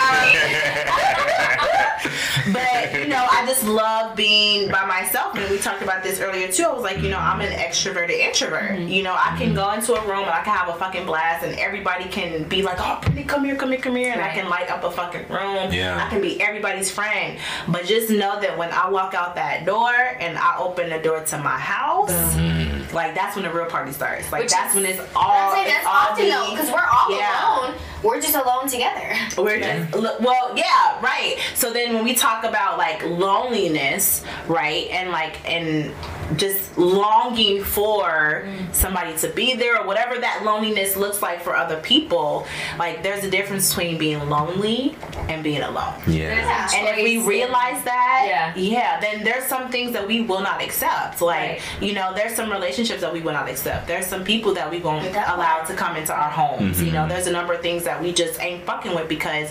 but you know, I just love being by myself. And we talked about this earlier too. I was like, you know, I'm an extroverted introvert. Mm-hmm. You know, I can mm-hmm. go into a room and I can have a fucking blast, and everybody can be like, oh, pretty, come here, come here, come here, and I can light up a fucking room. Yeah. I can be everybody's friend. But just know that when I walk out that door and I open the door to my house, mm-hmm. like that's when the real party starts. Like Which that's is- when it's all. I'd say it's that's all often me. though, because we're all Yeah. alone. We're just alone together. We're just, look, well, yeah, right. So then when we talk about like loneliness, right, and like and just longing for somebody to be there or whatever that loneliness looks like for other people, like there's a difference between being lonely and being alone. Yeah. And if we realize that, Yeah. yeah, then there's some things that we will not accept. Like, Right. you know, there's some relationships that we will not accept. There's some people that we won't That allow part. to come into our homes. You know, mm-hmm. there's a number of things that we just ain't fucking with because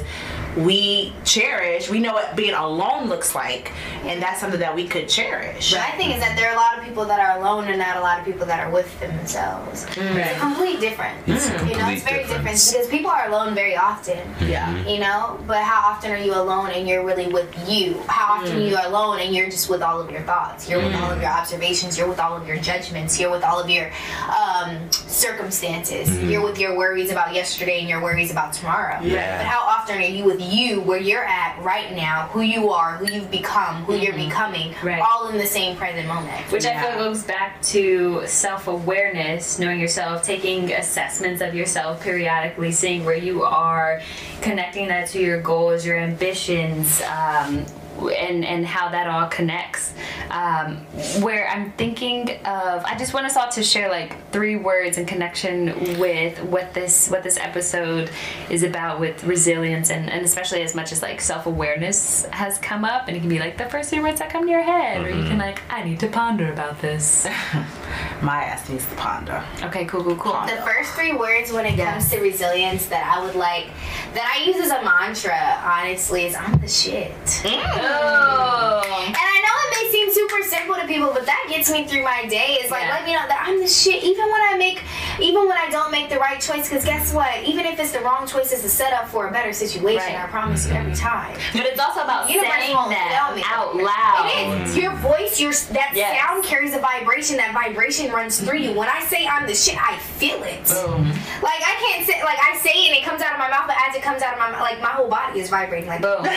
we cherish, we know what being alone looks like, and that's something that we could cherish. My thing is that there are a lot of people that are alone and not a lot of people that are with themselves. It's a complete difference. It's a you know, it's very different because people are alone very often. Yeah. Mm-hmm. You know, but how often are you alone and you're really with you? How often are you mm. alone and you're just with all of your thoughts? You're with all of mm. your observations. You're with all of your judgments. You're with all of your um, circumstances. Mm-hmm. You're with your worries about yesterday and your worries about tomorrow. Yeah. But how often are you with you, where you're at right now, who you are, who you've become, who you're mm-hmm. becoming, Right. all in the same present moment? Which I feel goes back to self awareness, knowing yourself, taking assessments of yourself periodically, seeing where you are, connecting that to your goals, your ambitions, um, and, and how that all connects. Um, where I'm thinking of, I just want us all to share like three words in connection with what this what this episode is about with resilience and, and especially as much as like self awareness has come up and it can be like the first three words that come to your head or you can like I need to ponder about this. My ass needs to ponder. Okay, cool, cool, cool. The first three words when it comes to resilience that I would like, that I use as a mantra, honestly, is I'm the shit. Oh. And I know it may seem to people, but that gets me through my day. It's like, Yeah. let me know that I'm the shit, even when I make, even when I don't make the right choice. Because guess what? Even if it's the wrong choice, it's a setup for a better situation. Right. I promise you every time. But it's also about saying that out loud. It is. Your voice, your that Yes. sound carries a vibration. That vibration runs through you. When I say I'm the shit, I feel it. Like I can't say like I say it and it comes out of my mouth, but as it comes out of my mouth, like my whole body is vibrating. Like Boom. damn,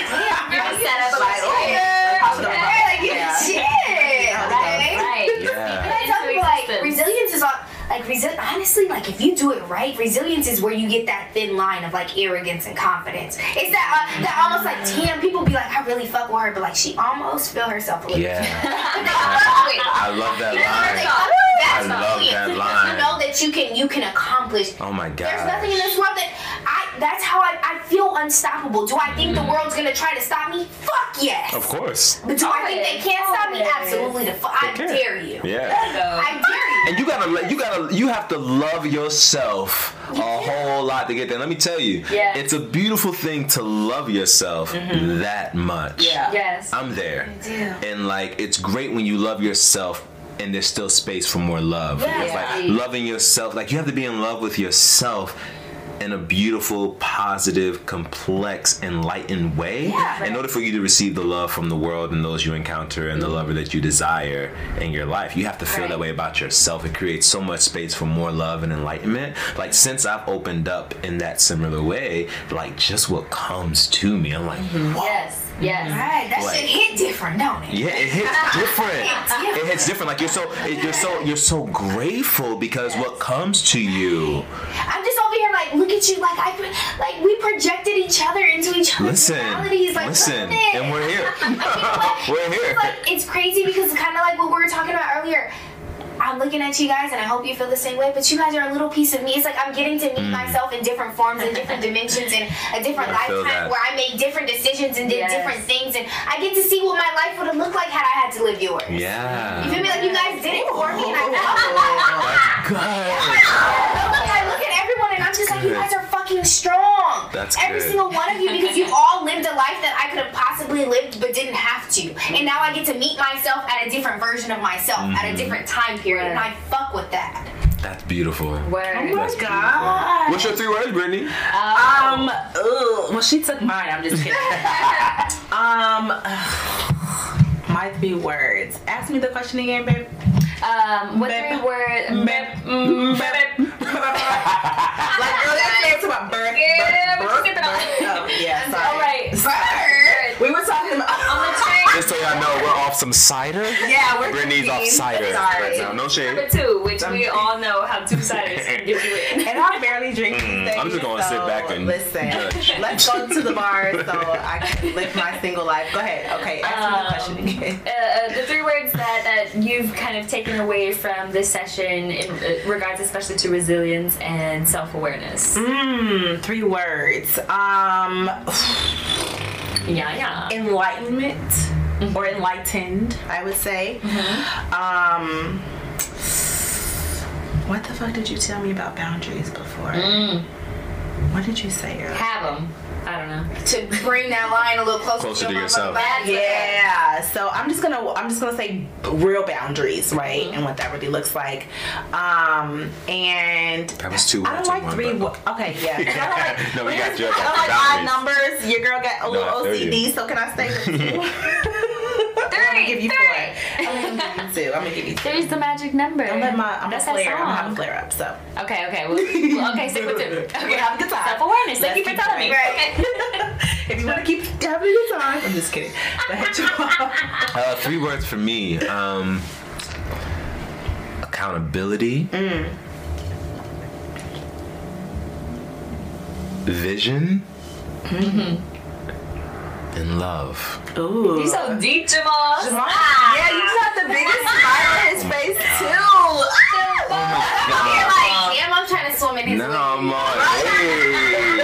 You're girl, just you set up like, oh, Yeah, yeah. like you Yeah. shit. Right? Right. Yeah. And I tell people like resilience is on like resi- honestly like if you do it right, resilience is where you get that thin line of like arrogance and confidence. It's that uh, that almost like damn people be like I really fuck with her, but like she almost feel herself a little. Yeah. But they fuck with her. I love that You line. oh, that's I love that Because line. You know that you can you can accomplish. Oh my god. There's nothing in this world that I. That's how I, I feel unstoppable. Do I think the world's gonna try to stop me? Fuck yes. Of course. But do I think they can't stop me? Always. Absolutely. The fuck. I can. dare you. Yeah. I dare you. And you gotta, let- you gotta, you have to love yourself a whole lot to get there. Let me tell you, Yeah. it's a beautiful thing to love yourself mm-hmm. that much. Yeah. Yes. I'm there. And like, it's great when you love yourself and there's still space for more love. Yeah. It's like loving yourself. Like you have to be in love with yourself in a beautiful, positive, complex, enlightened way. Yeah. In order for you to receive the love from the world and those you encounter and the lover that you desire in your life, you have to feel Right. that way about yourself. It creates so much space for more love and enlightenment. Like since I've opened up in that similar way, like just what comes to me, I'm like, mm-hmm. whoa. Yes. Yes. Right. That Like- shit hit different, don't it? Yeah, it hits different. It hits different. Like you're so it- you're so you're so grateful because what comes to you. I'm just over here like, look at you, like I, pro- like we projected each other into each other's Listen, realities. Like, listen, and we're here. Like, you know? We're here. It's like it's crazy because kind of like what we were talking about earlier. I'm looking at you guys, and I hope you feel the same way. But you guys are a little piece of me. It's like I'm getting to meet hmm. myself in different forms and different dimensions and a different I lifetime that. where I made different decisions and did Yes. different things, and I get to see what my life would have looked like had I had to live yours. Yeah. You feel me? Like you guys did it for me, and I oh. That's good. Look, I look at everyone and I'm just like, you guys are fucking strong. That's Every good. single one of you because you all lived a life that I could have possibly lived but didn't have to. And now I get to meet myself at a different version of myself at Mm-hmm. a different time period. And I fuck with that. That's beautiful. Word. Oh my That's god. What's your three words, Brittany? Um. Ugh. Well, she took mine. I'm just kidding. um. My three words. Ask me the question again, babe. Um, what Bep. three words? Bep. Mm, Like earlier today, it's about birth. Yeah, birth, said that birth. Oh, yeah, sorry. All right. Birth. We were talking about. On the train. Just so y'all know, we're off some cider. Yeah, we're Brittany's off cider Sorry. right now. No shame. Number two, which I'm we kidding. all know how two siders can get you in. And I barely drink these days. Mm, I'm just gonna sit back and listen. judge. Let's go to the bar so I can live my single life. Go ahead. Okay, ask me the question again. Uh, uh, the three words that, that you've kind of taken away from this session in uh, regards especially to resilience and self-awareness. Mmm, three words. Um, Yeah, yeah. enlightenment Mm-hmm. or enlightened, I would say. Mm-hmm. Um, what the fuck did you tell me about boundaries before? Mm. What did you say earlier? Have them. I don't know. To bring that line a little closer, Closer to, to your yourself. Yeah, so I'm just gonna I'm just gonna say real boundaries, right, and what that really looks like. Um, and That was two I don't like one, three. but- wo- Okay, yeah. I don't like, No, we got you. I I don't like odd numbers. Your girl got a little I feel OCD, so can I stay with two? I'm gonna give you Three. four. I'm gonna give you two. I'm gonna give you two. There's the magic number. Don't let my I'm That's a that flare. I'm gonna have a flare up. So Okay, okay. Well, well, okay, stick with two. Okay. We'll have a good time. Self-awareness. Thank you for keep telling me. drinking. if you want to keep having a good time, I'm just kidding. Go ahead, Uh, three words for me. Um, accountability. Vision. And love. Ooh. You're so deep, Jamal. Jamal. Yeah, you just have the biggest smile on his face too. You're like, damn, I'm trying to swim in his No, wave. I'm on. Hey.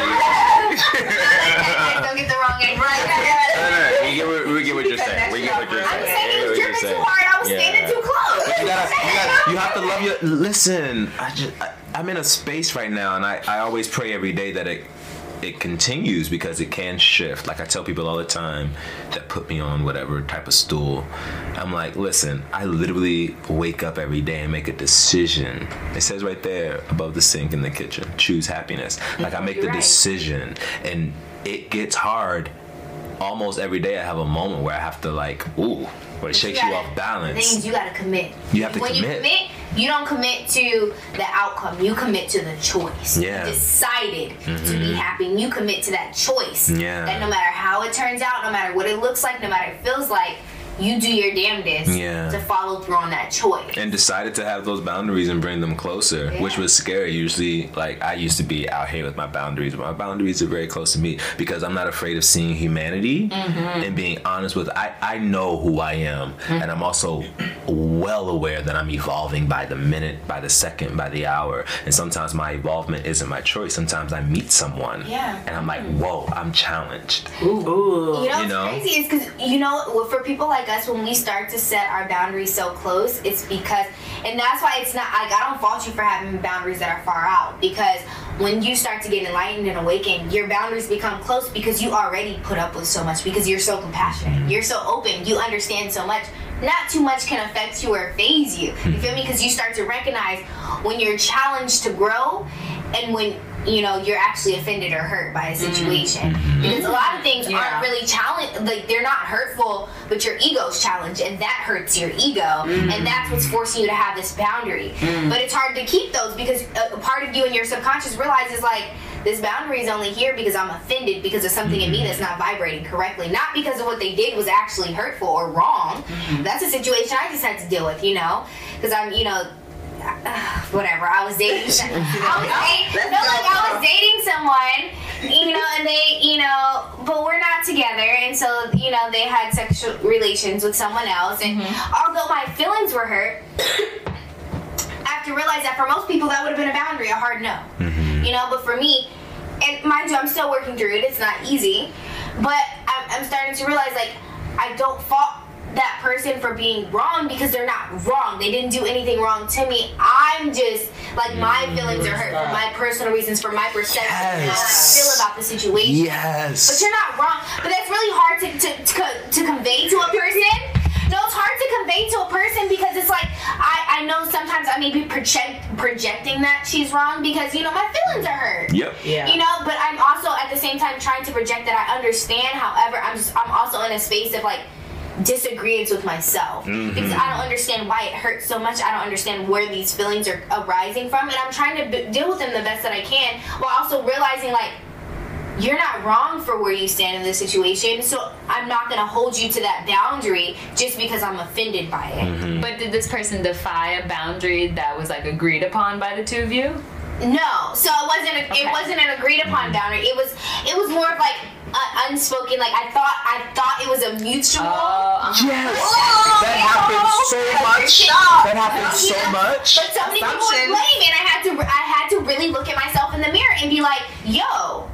Don't get the wrong egg right. No, no, we get what, we get what you're saying. We get what you're I'm saying. saying he We get what dripping you're too hard. I was Yeah. standing too close. you gotta, you gotta, you have to love your. Listen, I just, I, I'm in a space right now, and I, I always pray every day that it, it continues because it can shift. Like I tell people all the time that put me on whatever type of stool. I'm like, listen, I literally wake up every day and make a decision. It says right there above the sink in the kitchen, choose happiness. Like I make the right. decision, and it gets hard. Almost every day, I have a moment where I have to like, ooh, where it shakes you, gotta- off balance. The thing is, you gotta commit. You have to when commit. you commit, you don't commit to the outcome. You commit to the choice. Yeah. You decided to be mm-hmm. happy, and you commit to that choice. Yeah. That no matter how it turns out, no matter what it looks like, no matter what it feels like, you do your damnedest Yeah. to follow through on that choice. and decided to have those boundaries and bring them closer, which was scary. Usually, like I used to be out here with my boundaries, but my boundaries are very close to me because I'm not afraid of seeing humanity mm-hmm. and being honest with. I I know who I am, mm-hmm. and I'm also well aware that I'm evolving by the minute, by the second, by the hour. And sometimes my evolvement isn't my choice. Sometimes I meet someone, Yeah. and I'm like, mm-hmm. whoa, I'm challenged. Ooh. You know, You know? what's crazy is because you know, for people like us, when we start to set our boundaries so close, it's because, and that's why it's not like I don't fault you for having boundaries that are far out because when you start to get enlightened and awakened, your boundaries become close because you already put up with so much because you're so compassionate, mm-hmm. you're so open, you understand so much. Not too much can affect you or phase you. You feel me? Mm-hmm. Because you start to recognize when you're challenged to grow and when you know you're actually offended or hurt by a mm-hmm. situation. Mm-hmm. Because a lot of things Yeah. aren't really challenge like they're not hurtful but your ego's challenged and that hurts your ego mm. and that's what's forcing you to have this boundary. Mm. But it's hard to keep those because a, a part of you and your subconscious realizes like this boundary is only here because I'm offended because of something in me mm-hmm. that's not vibrating correctly. Not because of what they did was actually hurtful or wrong. That's a situation I just had to deal with you know? Because I'm you know whatever. I was dating. I was dating. No, like I was dating someone, you know, and they, you know, but we're not together, and so you know they had sexual relations with someone else, and although my feelings were hurt. I have to realize that for most people that would have been a boundary, a hard no. Mm-hmm. You know, but for me, and mind you, I'm still working through it. It's not easy, but I'm, I'm starting to realize like I don't fault that person for being wrong because they're not wrong. They didn't do anything wrong to me. I'm just like my mm, feelings are hurt for my personal reasons, for my perception, of how I feel about the situation. Yes. But you're not wrong. But that's really hard to, to, to, to convey to a person. No, it's hard to convey to a person because it's like I, I know sometimes I may be project, projecting that she's wrong because you know my feelings are hurt. Yep. Yeah. You know, but I'm also at the same time trying to project that I understand. However, I'm just I'm also in a space of like disagreements with myself mm-hmm. because I don't understand why it hurts so much. I don't understand where these feelings are arising from, and I'm trying to b- deal with them the best that I can while also realizing like you're not wrong for where you stand in this situation. So I'm not gonna hold you to that boundary just because I'm offended by it. Mm-hmm. But did this person defy a boundary that was like agreed upon by the two of you? No, so it wasn't. A, Okay. It wasn't an agreed upon boundary. It was. It was more of like uh, unspoken. Like I thought. I thought it was a mutual. Oh, uh-huh. Yes. Oh, That okay. happens so much. That happens so Yeah. much. But so many people would Assumption. blame me, and I had to. I had to really look at myself in the mirror and be like, "Yo."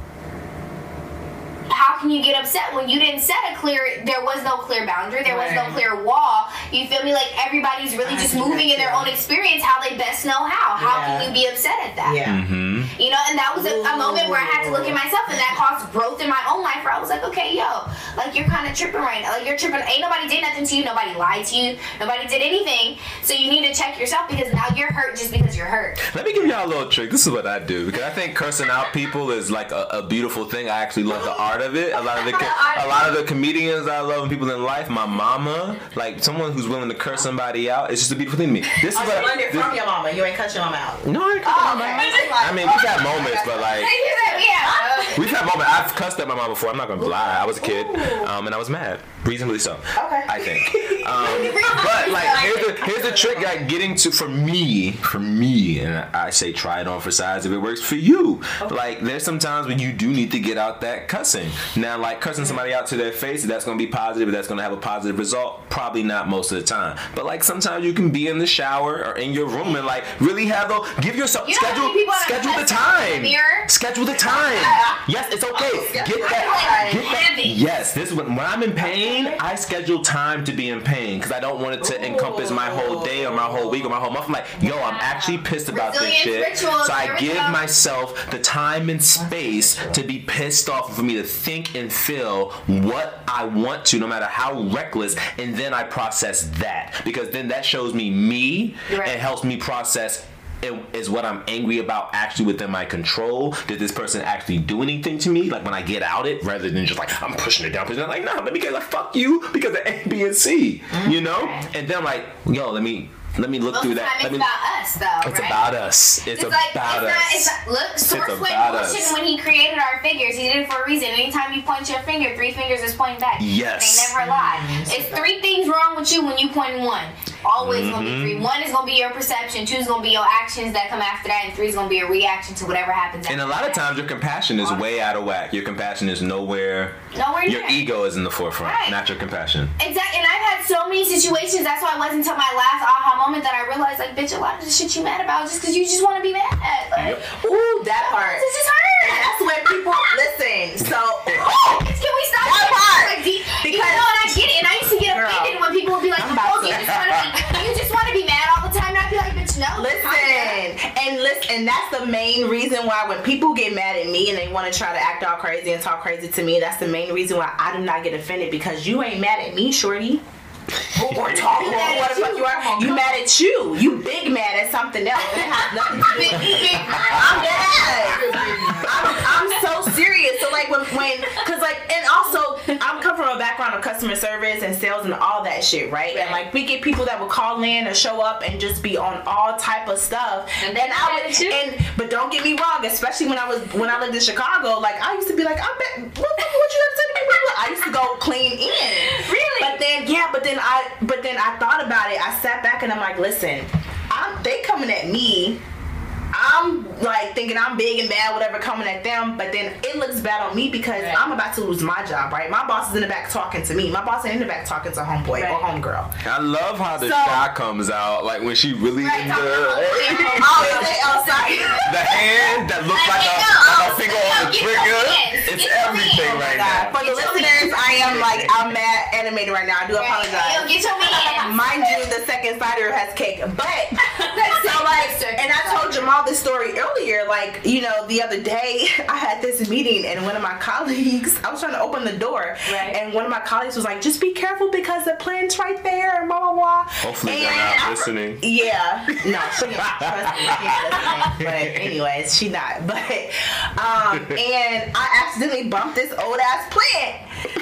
How can you get upset when you didn't set a clear? There was no clear boundary. There was no clear wall. You feel me? Like everybody's really I just moving in their own experience, how they best know how. How can you be upset at that? Yeah. Mm-hmm. You know, and that was a, a moment where I had to look at myself, and that caused growth in my own life. Where I was like, okay, yo, like you're kind of tripping right now. Like you're tripping. Ain't nobody did nothing to you. Nobody lied to you. Nobody did anything. So you need to check yourself because now you're hurt just because you're hurt. Let me give y'all a little trick. This is what I do because I think cursing out people is like a, a beautiful thing. I actually love the art of it. A lot of the a lot of the comedians I love and people in life. My mama, like someone who's willing to curse somebody out, it's just a beautiful thing to me. This Oh, is you what learned it from your mama. You ain't cut your mama out. No, I ain't cussing my mama. Oh, I mean, we've had moments, but like yeah. We've had moments. I've cussed at my mom before. I'm not gonna lie. I was a kid, um, and I was mad, reasonably so. Okay. I think. Um, but like, here's the here's the trick. Like getting to for me, for me, and I say try it on for size if it works for you. Like there's some times when you do need to get out that cussing. Now, like cussing somebody out to their face, that's gonna be positive. That's gonna have a positive result. Probably not most of the time, but like sometimes you can be in the shower or in your room and like really have the give yourself You schedule many people have schedule the the time. mirror? Schedule the time. Yes, it's okay. Get that. Get that. Yes, this is when when I'm in pain, I schedule time to be in pain because I don't want it to encompass my whole day or my whole week or my whole month. I'm like, yo, I'm actually pissed about this shit. rituals, So I give go. myself the time and space to be pissed off and for me to think and feel what I want to, no matter how reckless, and then I process that because then that shows me me Right. and helps me process is what I'm angry about actually within my control? Did this person actually do anything to me? Like when I get out it, rather than just like I'm pushing it down, pushing it, like nah, let me get like fuck you because of A, B, and C, you mm-hmm. know? And then I'm like, yo, let me let me look Most through that. Let it's me. about us, though. It's right? about us. It's, It's about like it's us. not. It's not. Look, Source went bullshit when he created our figures. He did it for a reason. Anytime you point your finger, three fingers is pointing back. Yes. They never lie. Mm-hmm. It's three things wrong with you when you point one. Always gonna be three. Mm-hmm. One is gonna be your perception. Two is gonna be your actions that come after that, and three is gonna be your reaction to whatever happens. and a lot of times your compassion is way out of whack. Your compassion is nowhere. Nowhere Your ego is in the forefront, Right. not your compassion. Exactly, and I've had so many situations. That's why it wasn't until my last aha moment that I realized, like, bitch, a lot of the shit you mad about just because you just want to be mad. Like, Ooh, that part. This just And hurt. that's when people listen. So Can we stop That getting part. Like, deep? Because- you know, and I get it. And I used to get Girl. offended when people would be like, I'm "Oh, you just want to be, you just want to be mad no." Listen, and listen, and that's the main reason why when people get mad at me and they want to try to act all crazy and talk crazy to me, that's the main reason why I do not get offended because you ain't mad at me, shorty. Or talk or mad at what the fuck you. you are. You mad at you. You big mad at something else. It has nothing to do Big, with big, I'm dead. I'm, I'm so serious. So like when when cause like and also I'm come from a background of customer service and sales and all that shit, right? And like we get people that will call in or show up and just be on all type of stuff. And then I would and but don't get me wrong, especially when I was when I lived in Chicago, like I used to be like, I bet what, what, what you have to say to me? I used to go clean in. Really? But then yeah, but then I but then I thought about it. I sat back and I'm like, listen, I'm they coming at me. I'm like thinking I'm big and bad, whatever, coming at them, but then it looks bad on me because Right. I'm about to lose my job, right? My boss is in the back talking to me. My boss ain't in the back talking to homeboy Right. or homegirl. I love how the So- shot comes out, like when she really Right, in talking the about homeboy. Oh, is it? Oh, sorry. the hand that looks like a, Like, like a finger on the trigger. hands, It's everything hands. right God. now. For the Get listeners. I am like I'm mad animated right now. I do Yo, apologize. get your. Mind you, the second cider has cake, but so like, and I told Jamal this story earlier. Like, you know, the other day I had this meeting, and one of my colleagues, I was trying to open the door, Right. and one of my colleagues was like, "Just be careful because the plant's right there," and blah blah blah. Hopefully and they're not I- listening. Yeah, no, she not. Trust me, she ain't. But anyways, she not. But um, and I accidentally bumped this old ass plant. And-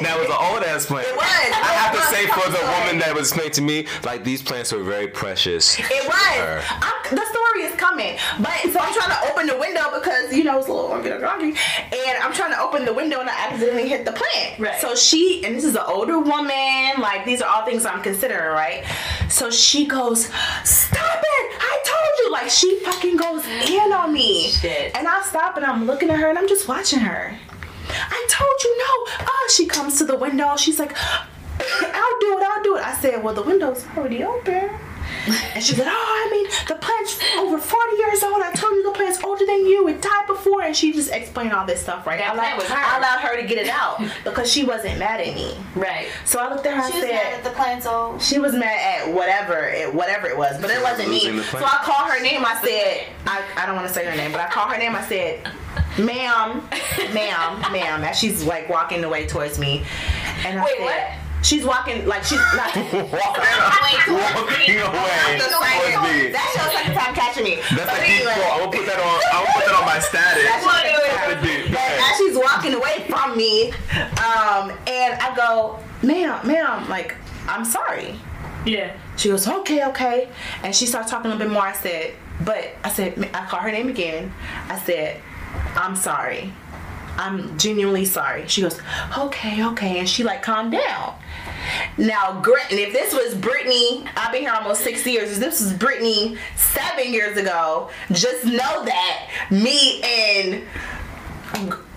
That was an old ass plant. It was. I have to say for the Sorry. woman that was explaining to me, like these plants were very precious. It was. I'm, the story is coming, but so I'm trying to open the window because you know it's a little I'm getting groggy, and I'm trying to open the window and I accidentally hit the plant. Right. So she and this is an older woman. Like these are all things I'm considering, right? So she goes, "Stop it! I told you!" Like she fucking goes in on me. Shit. And I stop and I'm looking at her and I'm just watching her. I told you no. Oh, she comes to the window. She's like, I'll do it. I'll do it. I said, well, the window's already open. And she said, oh, I mean, the plant's over 40 years old. I told you the plant's older than you. It died before. And she just explained all this stuff, right? That I, plant allowed, was her. I allowed her to get it out because she wasn't mad at me. Right. So I looked at her and She was said, mad at the plant's old. she was mad at whatever it whatever it was, but it wasn't me. So. I called her name. I said, I, I don't want to say her name, but I called her name. I said, ma'am, ma'am, ma'am, as she's like walking away towards me. And I Wait, said, what? She's walking like she's not. walking, Wait, walking away. That's. That's your second time catching me. That's But a deep anyway, quote. I'm gonna put that on. I'm gonna put that on my status. That's your second That's deep. But as she's walking away from me, um, and I go, ma'am, ma'am, like, I'm sorry. Yeah. She goes, okay, okay. And she starts talking a little bit more. I said, but I said, I called her name again. I said, I'm sorry. I'm genuinely sorry. She goes, okay, okay. And she like calmed down. Now, granted, if this was Brittany, I've been here almost six years. If this was Brittany seven years ago, just know that me and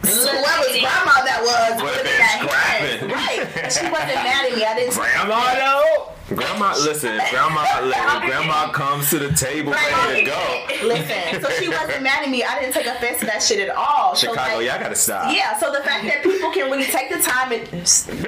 whoever's grandma that was Would've would've been got scrapping. hands. Right. She wasn't mad at me. I didn't Grandma though. Grandma, listen. Grandma, like, grandma comes to the table ready to go. Listen, so she wasn't mad at me. I didn't take offense to that shit at all. So, Chicago, like, y'all gotta stop. Yeah, so the fact that people can really take the time and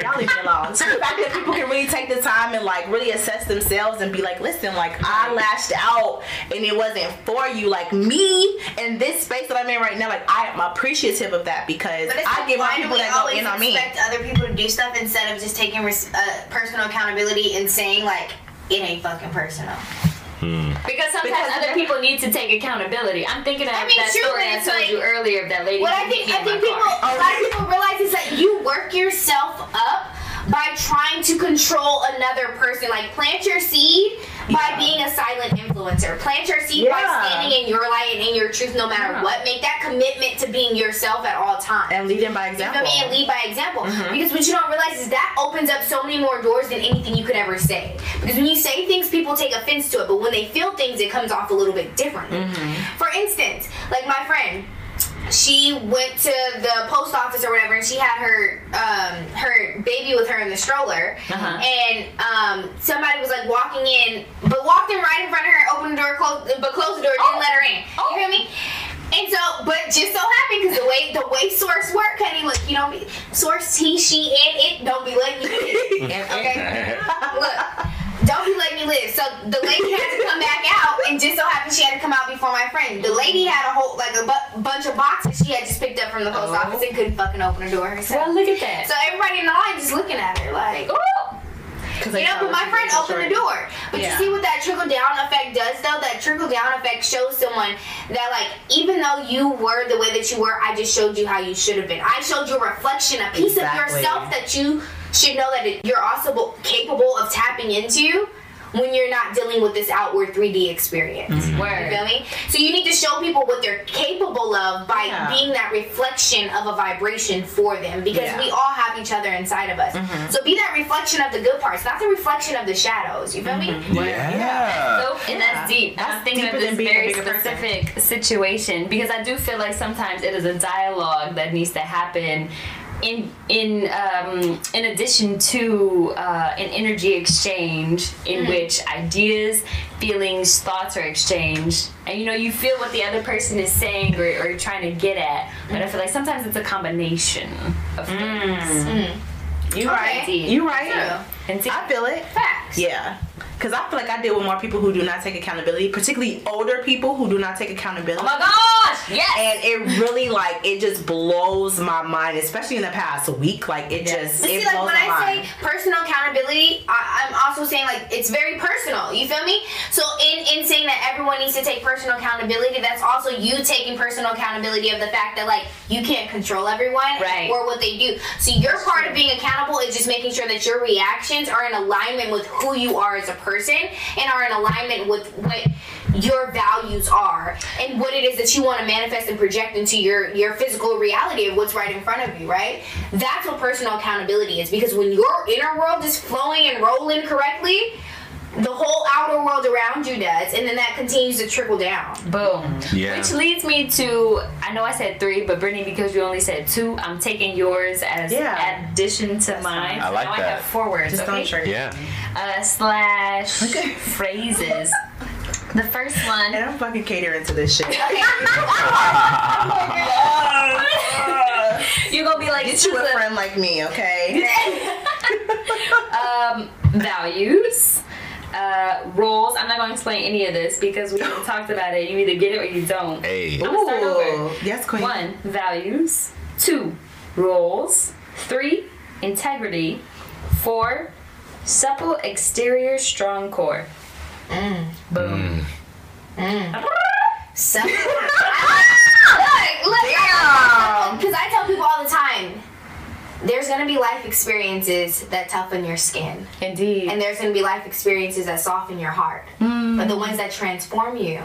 y'all leave me alone. So the fact that people can really take the time and like really assess themselves and be like, listen, like I lashed out and it wasn't for you. Like me in this space that I'm in right now, like I am appreciative of that because I like, give my why people we that go always in on me. expect other people to do stuff instead of just taking res- uh, personal accountability and saying like it ain't fucking personal? Because sometimes Because other people need to take accountability. I'm thinking of I mean, that true, story I told like- you earlier of that lady. What I think I think people car. a lot of people realize is that you work yourself up by trying to control another person. Like plant your seed by Yeah. being a silent influencer. Plant your seed by standing in your light and in your truth no matter Yeah. what. Make that commitment to being yourself at all times. And leading by You example. me? And lead by example. Mm-hmm. Because what you don't realize is that opens up so many more doors than anything you could ever say. Because when you say things, people take offense to it. But when they feel things, it comes off a little bit differently. Mm-hmm. For instance, like my friend, she went to the post office or whatever, and she had her um, her baby with her in the stroller, Uh-huh. and um, somebody was like walking in, but walked in right in front of her, opened the door, closed, but closed the door, didn't Oh. let her in. You feel me? And so, but just so happened because the way the way source work, honey, look, you don't be source he, she, and it don't be letting you. Okay, look. Don't be letting me live. So the lady had to come back out, and just so happened she had to come out before my friend. The lady had a whole like a bu- bunch of boxes she had just picked up from the post Oh. office and couldn't fucking open the door herself. Well, look at that. So everybody in the line just looking at her like, Ooh. you know, but my friend opened the door. But Yeah. you see what that trickle down effect does though? That trickle down effect shows someone that like even though you were the way that you were, I just showed you how you should have been. I showed you a reflection, a piece Exactly. of yourself that you should know that it- you're also capable of tapping into when you're not dealing with this outward 3D experience. Mm-hmm. You Word. feel me? So you need to show people what they're capable of by Yeah. being that reflection of a vibration for them because Yeah. we all have each other inside of us. Mm-hmm. So be that reflection of the good parts, not the reflection of the shadows. You feel me? Mm-hmm. Yeah. So, and that's deep. That's I'm thinking of this than being a very bigger person. specific situation because I do feel like sometimes it is a dialogue that needs to happen. In in um, in addition to uh, an energy exchange in which ideas, feelings, thoughts are exchanged, and you know you feel what the other person is saying or, or trying to get at. But I feel like sometimes it's a combination of things. You right. Deep. You right. True. And see- I feel it. Facts. Yeah. Because I feel like I deal with more people who do not take accountability, particularly older people who do not take accountability. oh my gosh! Yes. and it really like it just blows my mind, especially in the past week. Like it Yes. just But it see, like when my I mind. say personal accountability, I, I'm also saying like it's very personal. You feel me? So in in saying that everyone needs to take personal accountability, that's also you taking personal accountability of the fact that like you can't control everyone Right. or what they do. So your part of being accountable is just making sure that your reactions are in alignment with who you are as a person and are in alignment with what your values are and what it is that you want to manifest and project into your your physical reality of what's right in front of you right? That's what personal accountability is because when your inner world is flowing and rolling correctly the whole outer world around you does and then that continues to trickle down Boom. Yeah. Which leads me to I know I said three, but Brittany, because you only said two, I'm taking yours as Yeah. addition to mine. I like now I that. have four words. Just okay? don't. Yeah. Uh, slash Okay. phrases. The first one. And I'm fucking catering to this shit. You're gonna be like Get you a friend like me, okay? um, values. Uh, roles. I'm not going to explain any of this because we talked about it. You either get it or you don't. Hey. I'm gonna start over. yes, queen. One, values. Two, roles. Three, integrity. Four, supple exterior, strong core. Boom. so, look look because I tell people all the time there's gonna be life experiences that toughen your skin Indeed. and there's gonna be life experiences that soften your heart mm. but the ones that transform you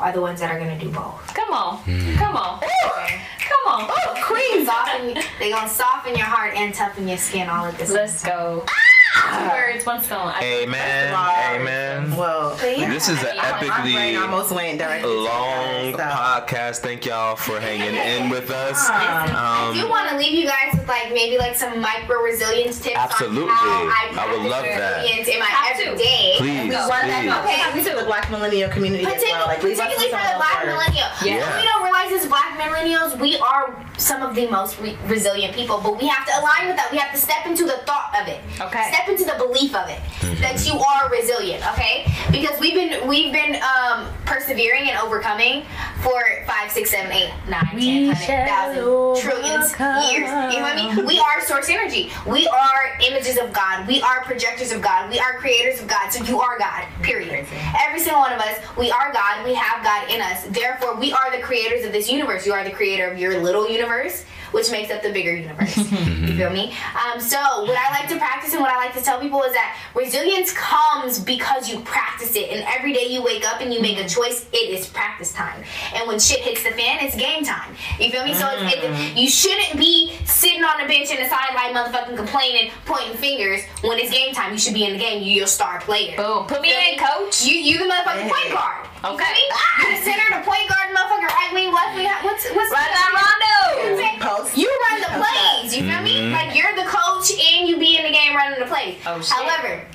are the ones that are gonna do both Come on. Mm. Come on. Come on. Oh, queen soften they gonna soften your heart and toughen your skin all at the same Let's go. Two ah! words, one stone. I- Amen. Amen. Well, Yeah. This is an I mean, my brain epically almost went directly to long that, podcast. Thank y'all for hanging in with us. Ah. Um, I do Um, want to leave you guys with like maybe like some micro resilience tips Absolutely. on how I, I would practice love that. resilience in my Have to. everyday. please, Go. please. Okay, so. to the Black millennial community as Particularly, well. Like, particularly for the black words. millennial. Yeah. What we don't realize is black millennials, we are some of the most re- resilient people, but we have to align with that. We have to step into the thought of it. Okay. Step into the belief of it that you are resilient. Okay, because we've been we've been um, persevering and overcoming for five, six, seven, eight, nine, We ten, hundred, thousand, shall trillions overcome. years. You know what I mean? We are source energy. We are images of God. We are projectors of God. We are creators of God. So you are God. Period. Every single one of us, we are God. We have God in us. Therefore, we are the creators of this universe. You are the creator of your little universe, which makes up the bigger universe. you feel me? Um, so what I like to practice and what I like to tell people is that resilience comes because you practice it, and every day you wake up and you make a choice. It is practice time, and when shit hits the fan, it's game time. You feel me? So it's, it, you shouldn't be sitting on the bench in the sideline, motherfucking complaining, pointing fingers. When it's game time, you should be in the game. You're your star player. Boom. Put me in, coach. You you the motherfucking point guard. You Okay. feel me? You the center, the point guard, motherfucker, right wing, left wing. What's what's Run that Rondo. Post. you run the plays. You feel me? Mm-hmm. Like you're the coach and you be in the game running the plays. Oh, shit. However,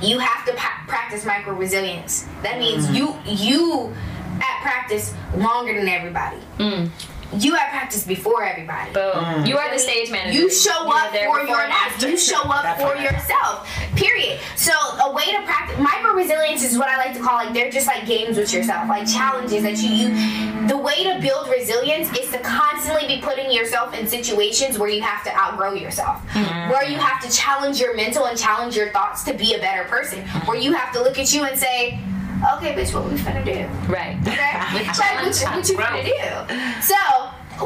you have to pa- practice micro resilience. That means mm. you you at practice longer than everybody. Mm. You at practice before everybody. Boom. You are the stage manager. You show You're up there for your and you show up That for yourself. Period. So a way to practice micro resilience is what I like to call like they're just like games with yourself, like challenges that you you. The way to build resilience is to constantly be putting yourself in situations where you have to outgrow yourself, where you have to challenge your mental and challenge your thoughts to be a better person, where you have to look at you and say. Okay, bitch, what we finna do? Right. Okay? Like, what, you- what you finna do? So,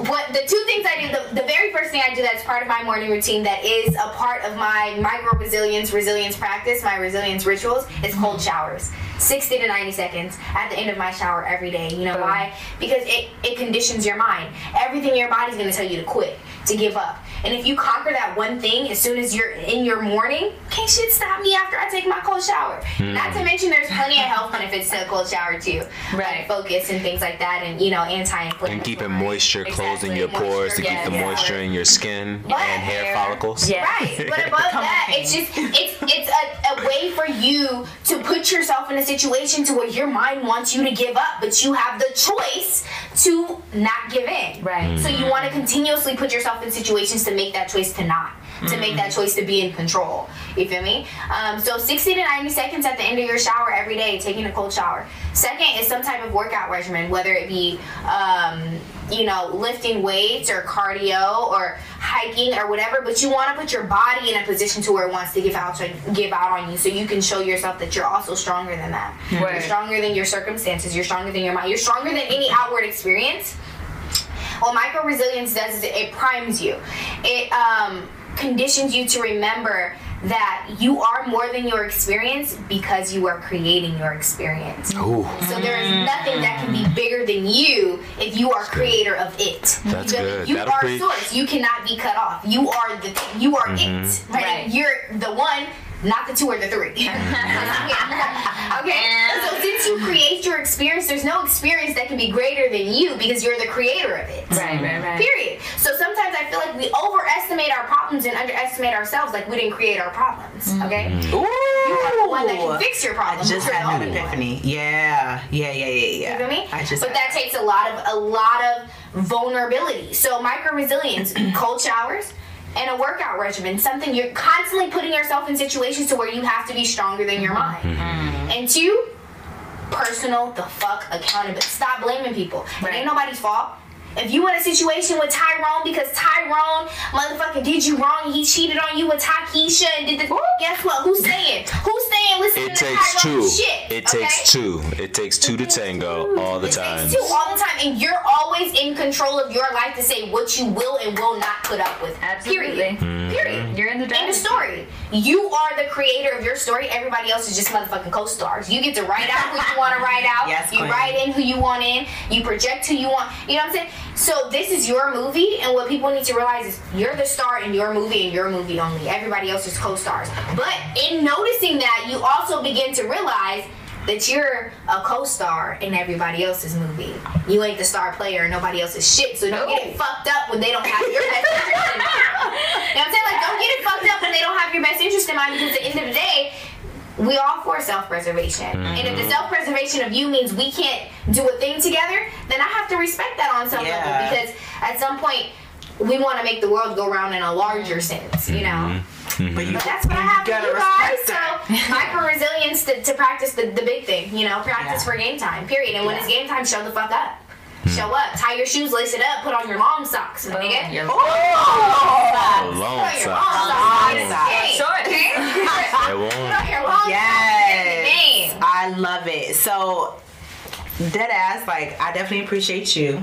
what the two things I do, the, the very first thing I do that's part of my morning routine that is a part of my micro resilience resilience practice, my resilience rituals, is cold showers. 60 to 90 seconds at the end of my shower every day. You know Boom. why? Because it, it conditions your mind. Everything your body's gonna tell you to quit, to give up. And if you conquer that one thing as soon as you're in your morning, can't shit stop me after I take my cold shower. Hmm. Not to mention there's plenty of health benefits to a cold shower too. Right. Like focus and things like that and you know, anti-inflammatory. And keeping moisture closing Exactly, your pores to moisture, keep the yes. moisture in your skin But- and hair follicles. Yeah. Right, but above that, it's just it's it's a, a way for you to put yourself in a situation to where your mind wants you to give up, but you have the choice to not give in. Right. So you mm. want to continuously put yourself in situations to make that choice to not, to make that choice to be in control. You feel me? Um, so 60 to 90 seconds at the end of your shower every day, taking a cold shower. Second is some type of workout regimen, whether it be, um, you know, lifting weights or cardio or hiking or whatever. But you want to put your body in a position to where it wants to give out to give out on you, so you can show yourself that you're also stronger than that. Right. You're stronger than your circumstances. You're stronger than your mind. You're stronger than any outward experience. What micro resilience does is it, it primes you. It um, conditions you to remember that you are more than your experience because you are creating your experience. Ooh. So there is nothing that can be bigger than you if you are creator of it. That's you, good. You That'll are preach. source. You cannot be cut off. You are the you are Mm-hmm. it. Right? Right. You're the one, not the two or the three. okay. So since you create your experience, there's no experience that can be greater than you because you're the creator of it. Right, right, right. Period. So sometimes I feel like we overestimate our problems and underestimate ourselves, like we didn't create our problems. Okay. Mm-hmm. Ooh. You are the one that can fix your problems. I just had an only one. epiphany. Yeah, yeah, yeah, yeah, yeah. You feel me? I just but that takes a lot of a lot of vulnerability. So micro resilience, cold showers, and a workout regimen. Something you're constantly putting yourself in situations to where you have to be stronger than your mind. Mm-hmm. Mm-hmm. And two, personal the fuck accountability. Stop blaming people. It ain't nobody's fault. If you in a situation with Tyrone because Tyrone motherfucker did you wrong, he cheated on you with Takesha and did the guess what? Who's saying? Who's saying listen It to takes Tyrone two. shit? It okay? takes two. It takes two to tango all the It time. takes two all the time, and you're always in control of your life to say what you will and will not put up with. Absolutely. Period. Mm-hmm. Period. You're in the End driver's of story. You are the creator of your story. Everybody else is just motherfucking co-stars. You get to write out who you want to write out. Yes, you queen. write in who you want in. You project who you want. You know what I'm saying? So this is your movie, and what people need to realize is you're the star in your movie and your movie only. Everybody else is co-stars. But in noticing that, you also begin to realize that you're a co-star in everybody else's movie. You ain't the star player and nobody else's shit. So don't get it fucked up when they don't have your best interest in mind. You know what I'm saying? Like don't get it fucked up when they don't have your best interest in mind because at the end of the day, we all for self-preservation. And if the mm-hmm. self-preservation of you means we can't do a thing together, then I have to respect that on some Yeah. level because at some point we want to make the world go round in a larger sense, you know. But, you, But that's what I have for gotta you guys. respect that. So micro resilience to, to practice the, the big thing, you know, practice Yeah. for game time. Period. And when it's game time, show the fuck up. Show up. Tie your shoes, lace it up, put on your long socks, my nigga. You're- Oh, long Put on your long socks. socks. Long socks. Hey, Short. It Put on your long Yes. socks. I love it. So, dead ass, like, I definitely appreciate you.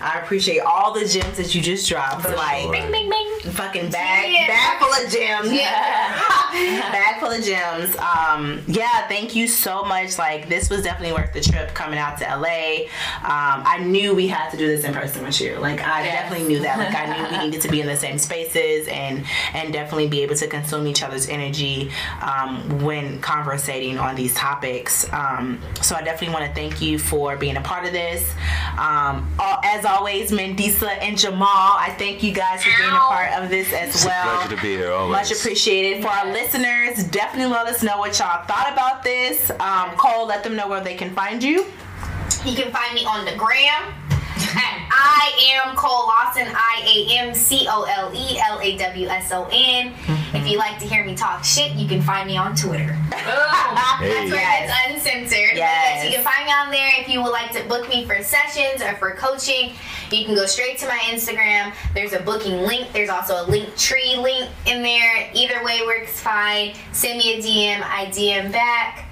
I appreciate all the gems that you just dropped. like, sure. Bing, bing, bing. fucking bag, Yeah. bag full of gems. Yeah. bag full of gems. Um, yeah, thank you so much. Like, this was definitely worth the trip coming out to LA. Um, I knew we had to do this in person with you. Like, I Yes. definitely knew that. Like, I knew we needed to be in the same spaces and and definitely be able to consume each other's energy um, when conversating on these topics. Um, so I definitely want to thank you for being a part of this. Um, as always, Mandisa and Jamal, I thank you guys for being a part of this as It's a well. pleasure to be here always. Much appreciated. For our listeners, definitely let us know what y'all thought about this. Um, Cole, let them know where they can find you. You can find me on the gram at I am Cole Lawson, I A M C O L E L A W S O N. Mm-hmm. If you like to hear me talk shit, you can find me on Twitter. Oh. That's Hey. where Yes. it's uncensored. Yes. you can find me on there if you would like to book me for sessions or for coaching. You can go straight to my Instagram. There's a booking link. There's also a Linktree link in there. Either way works fine. Send me a DM. I DM back.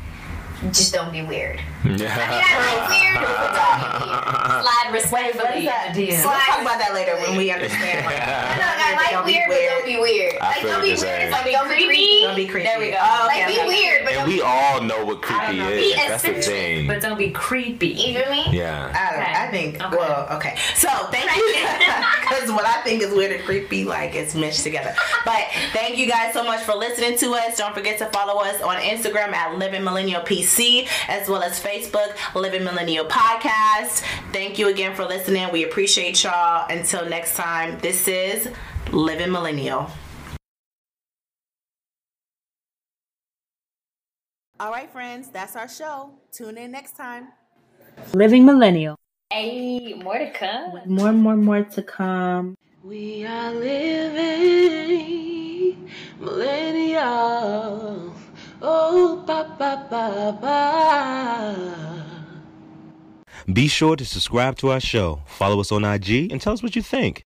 Just don't be weird. I mean, I like weird, but don't be weird. Slide respectfully. that? Yeah. We'll talk about that later when we understand. Like, No, no, I like Don't be weird, but don't be weird. I Like, don't be weird. saying. It's like, don't be creepy. don't be creepy. There we go. Oh, okay, Like, be okay. weird, but And don't we be all know what creepy know. is. Be That's the thing. But don't be creepy. You feel me? Yeah. I. Okay. I think. Okay. Well, okay. So thank you, because what I think is weird and creepy, like it's meshed together. But thank you guys so much for listening to us. Don't forget to follow us on Instagram at Living Millennial PC, as well as Facebook Living Millennial Podcast. Thank you again for listening. We appreciate y'all. Until next time, this is Living Millennial. All right, friends, that's our show. Tune in next time. Living Millennial. Hey, more to come. More, more, more to come. We are living millennial. Oh, ba ba ba ba. Be sure to subscribe to our show, follow us on IG, and tell us what you think.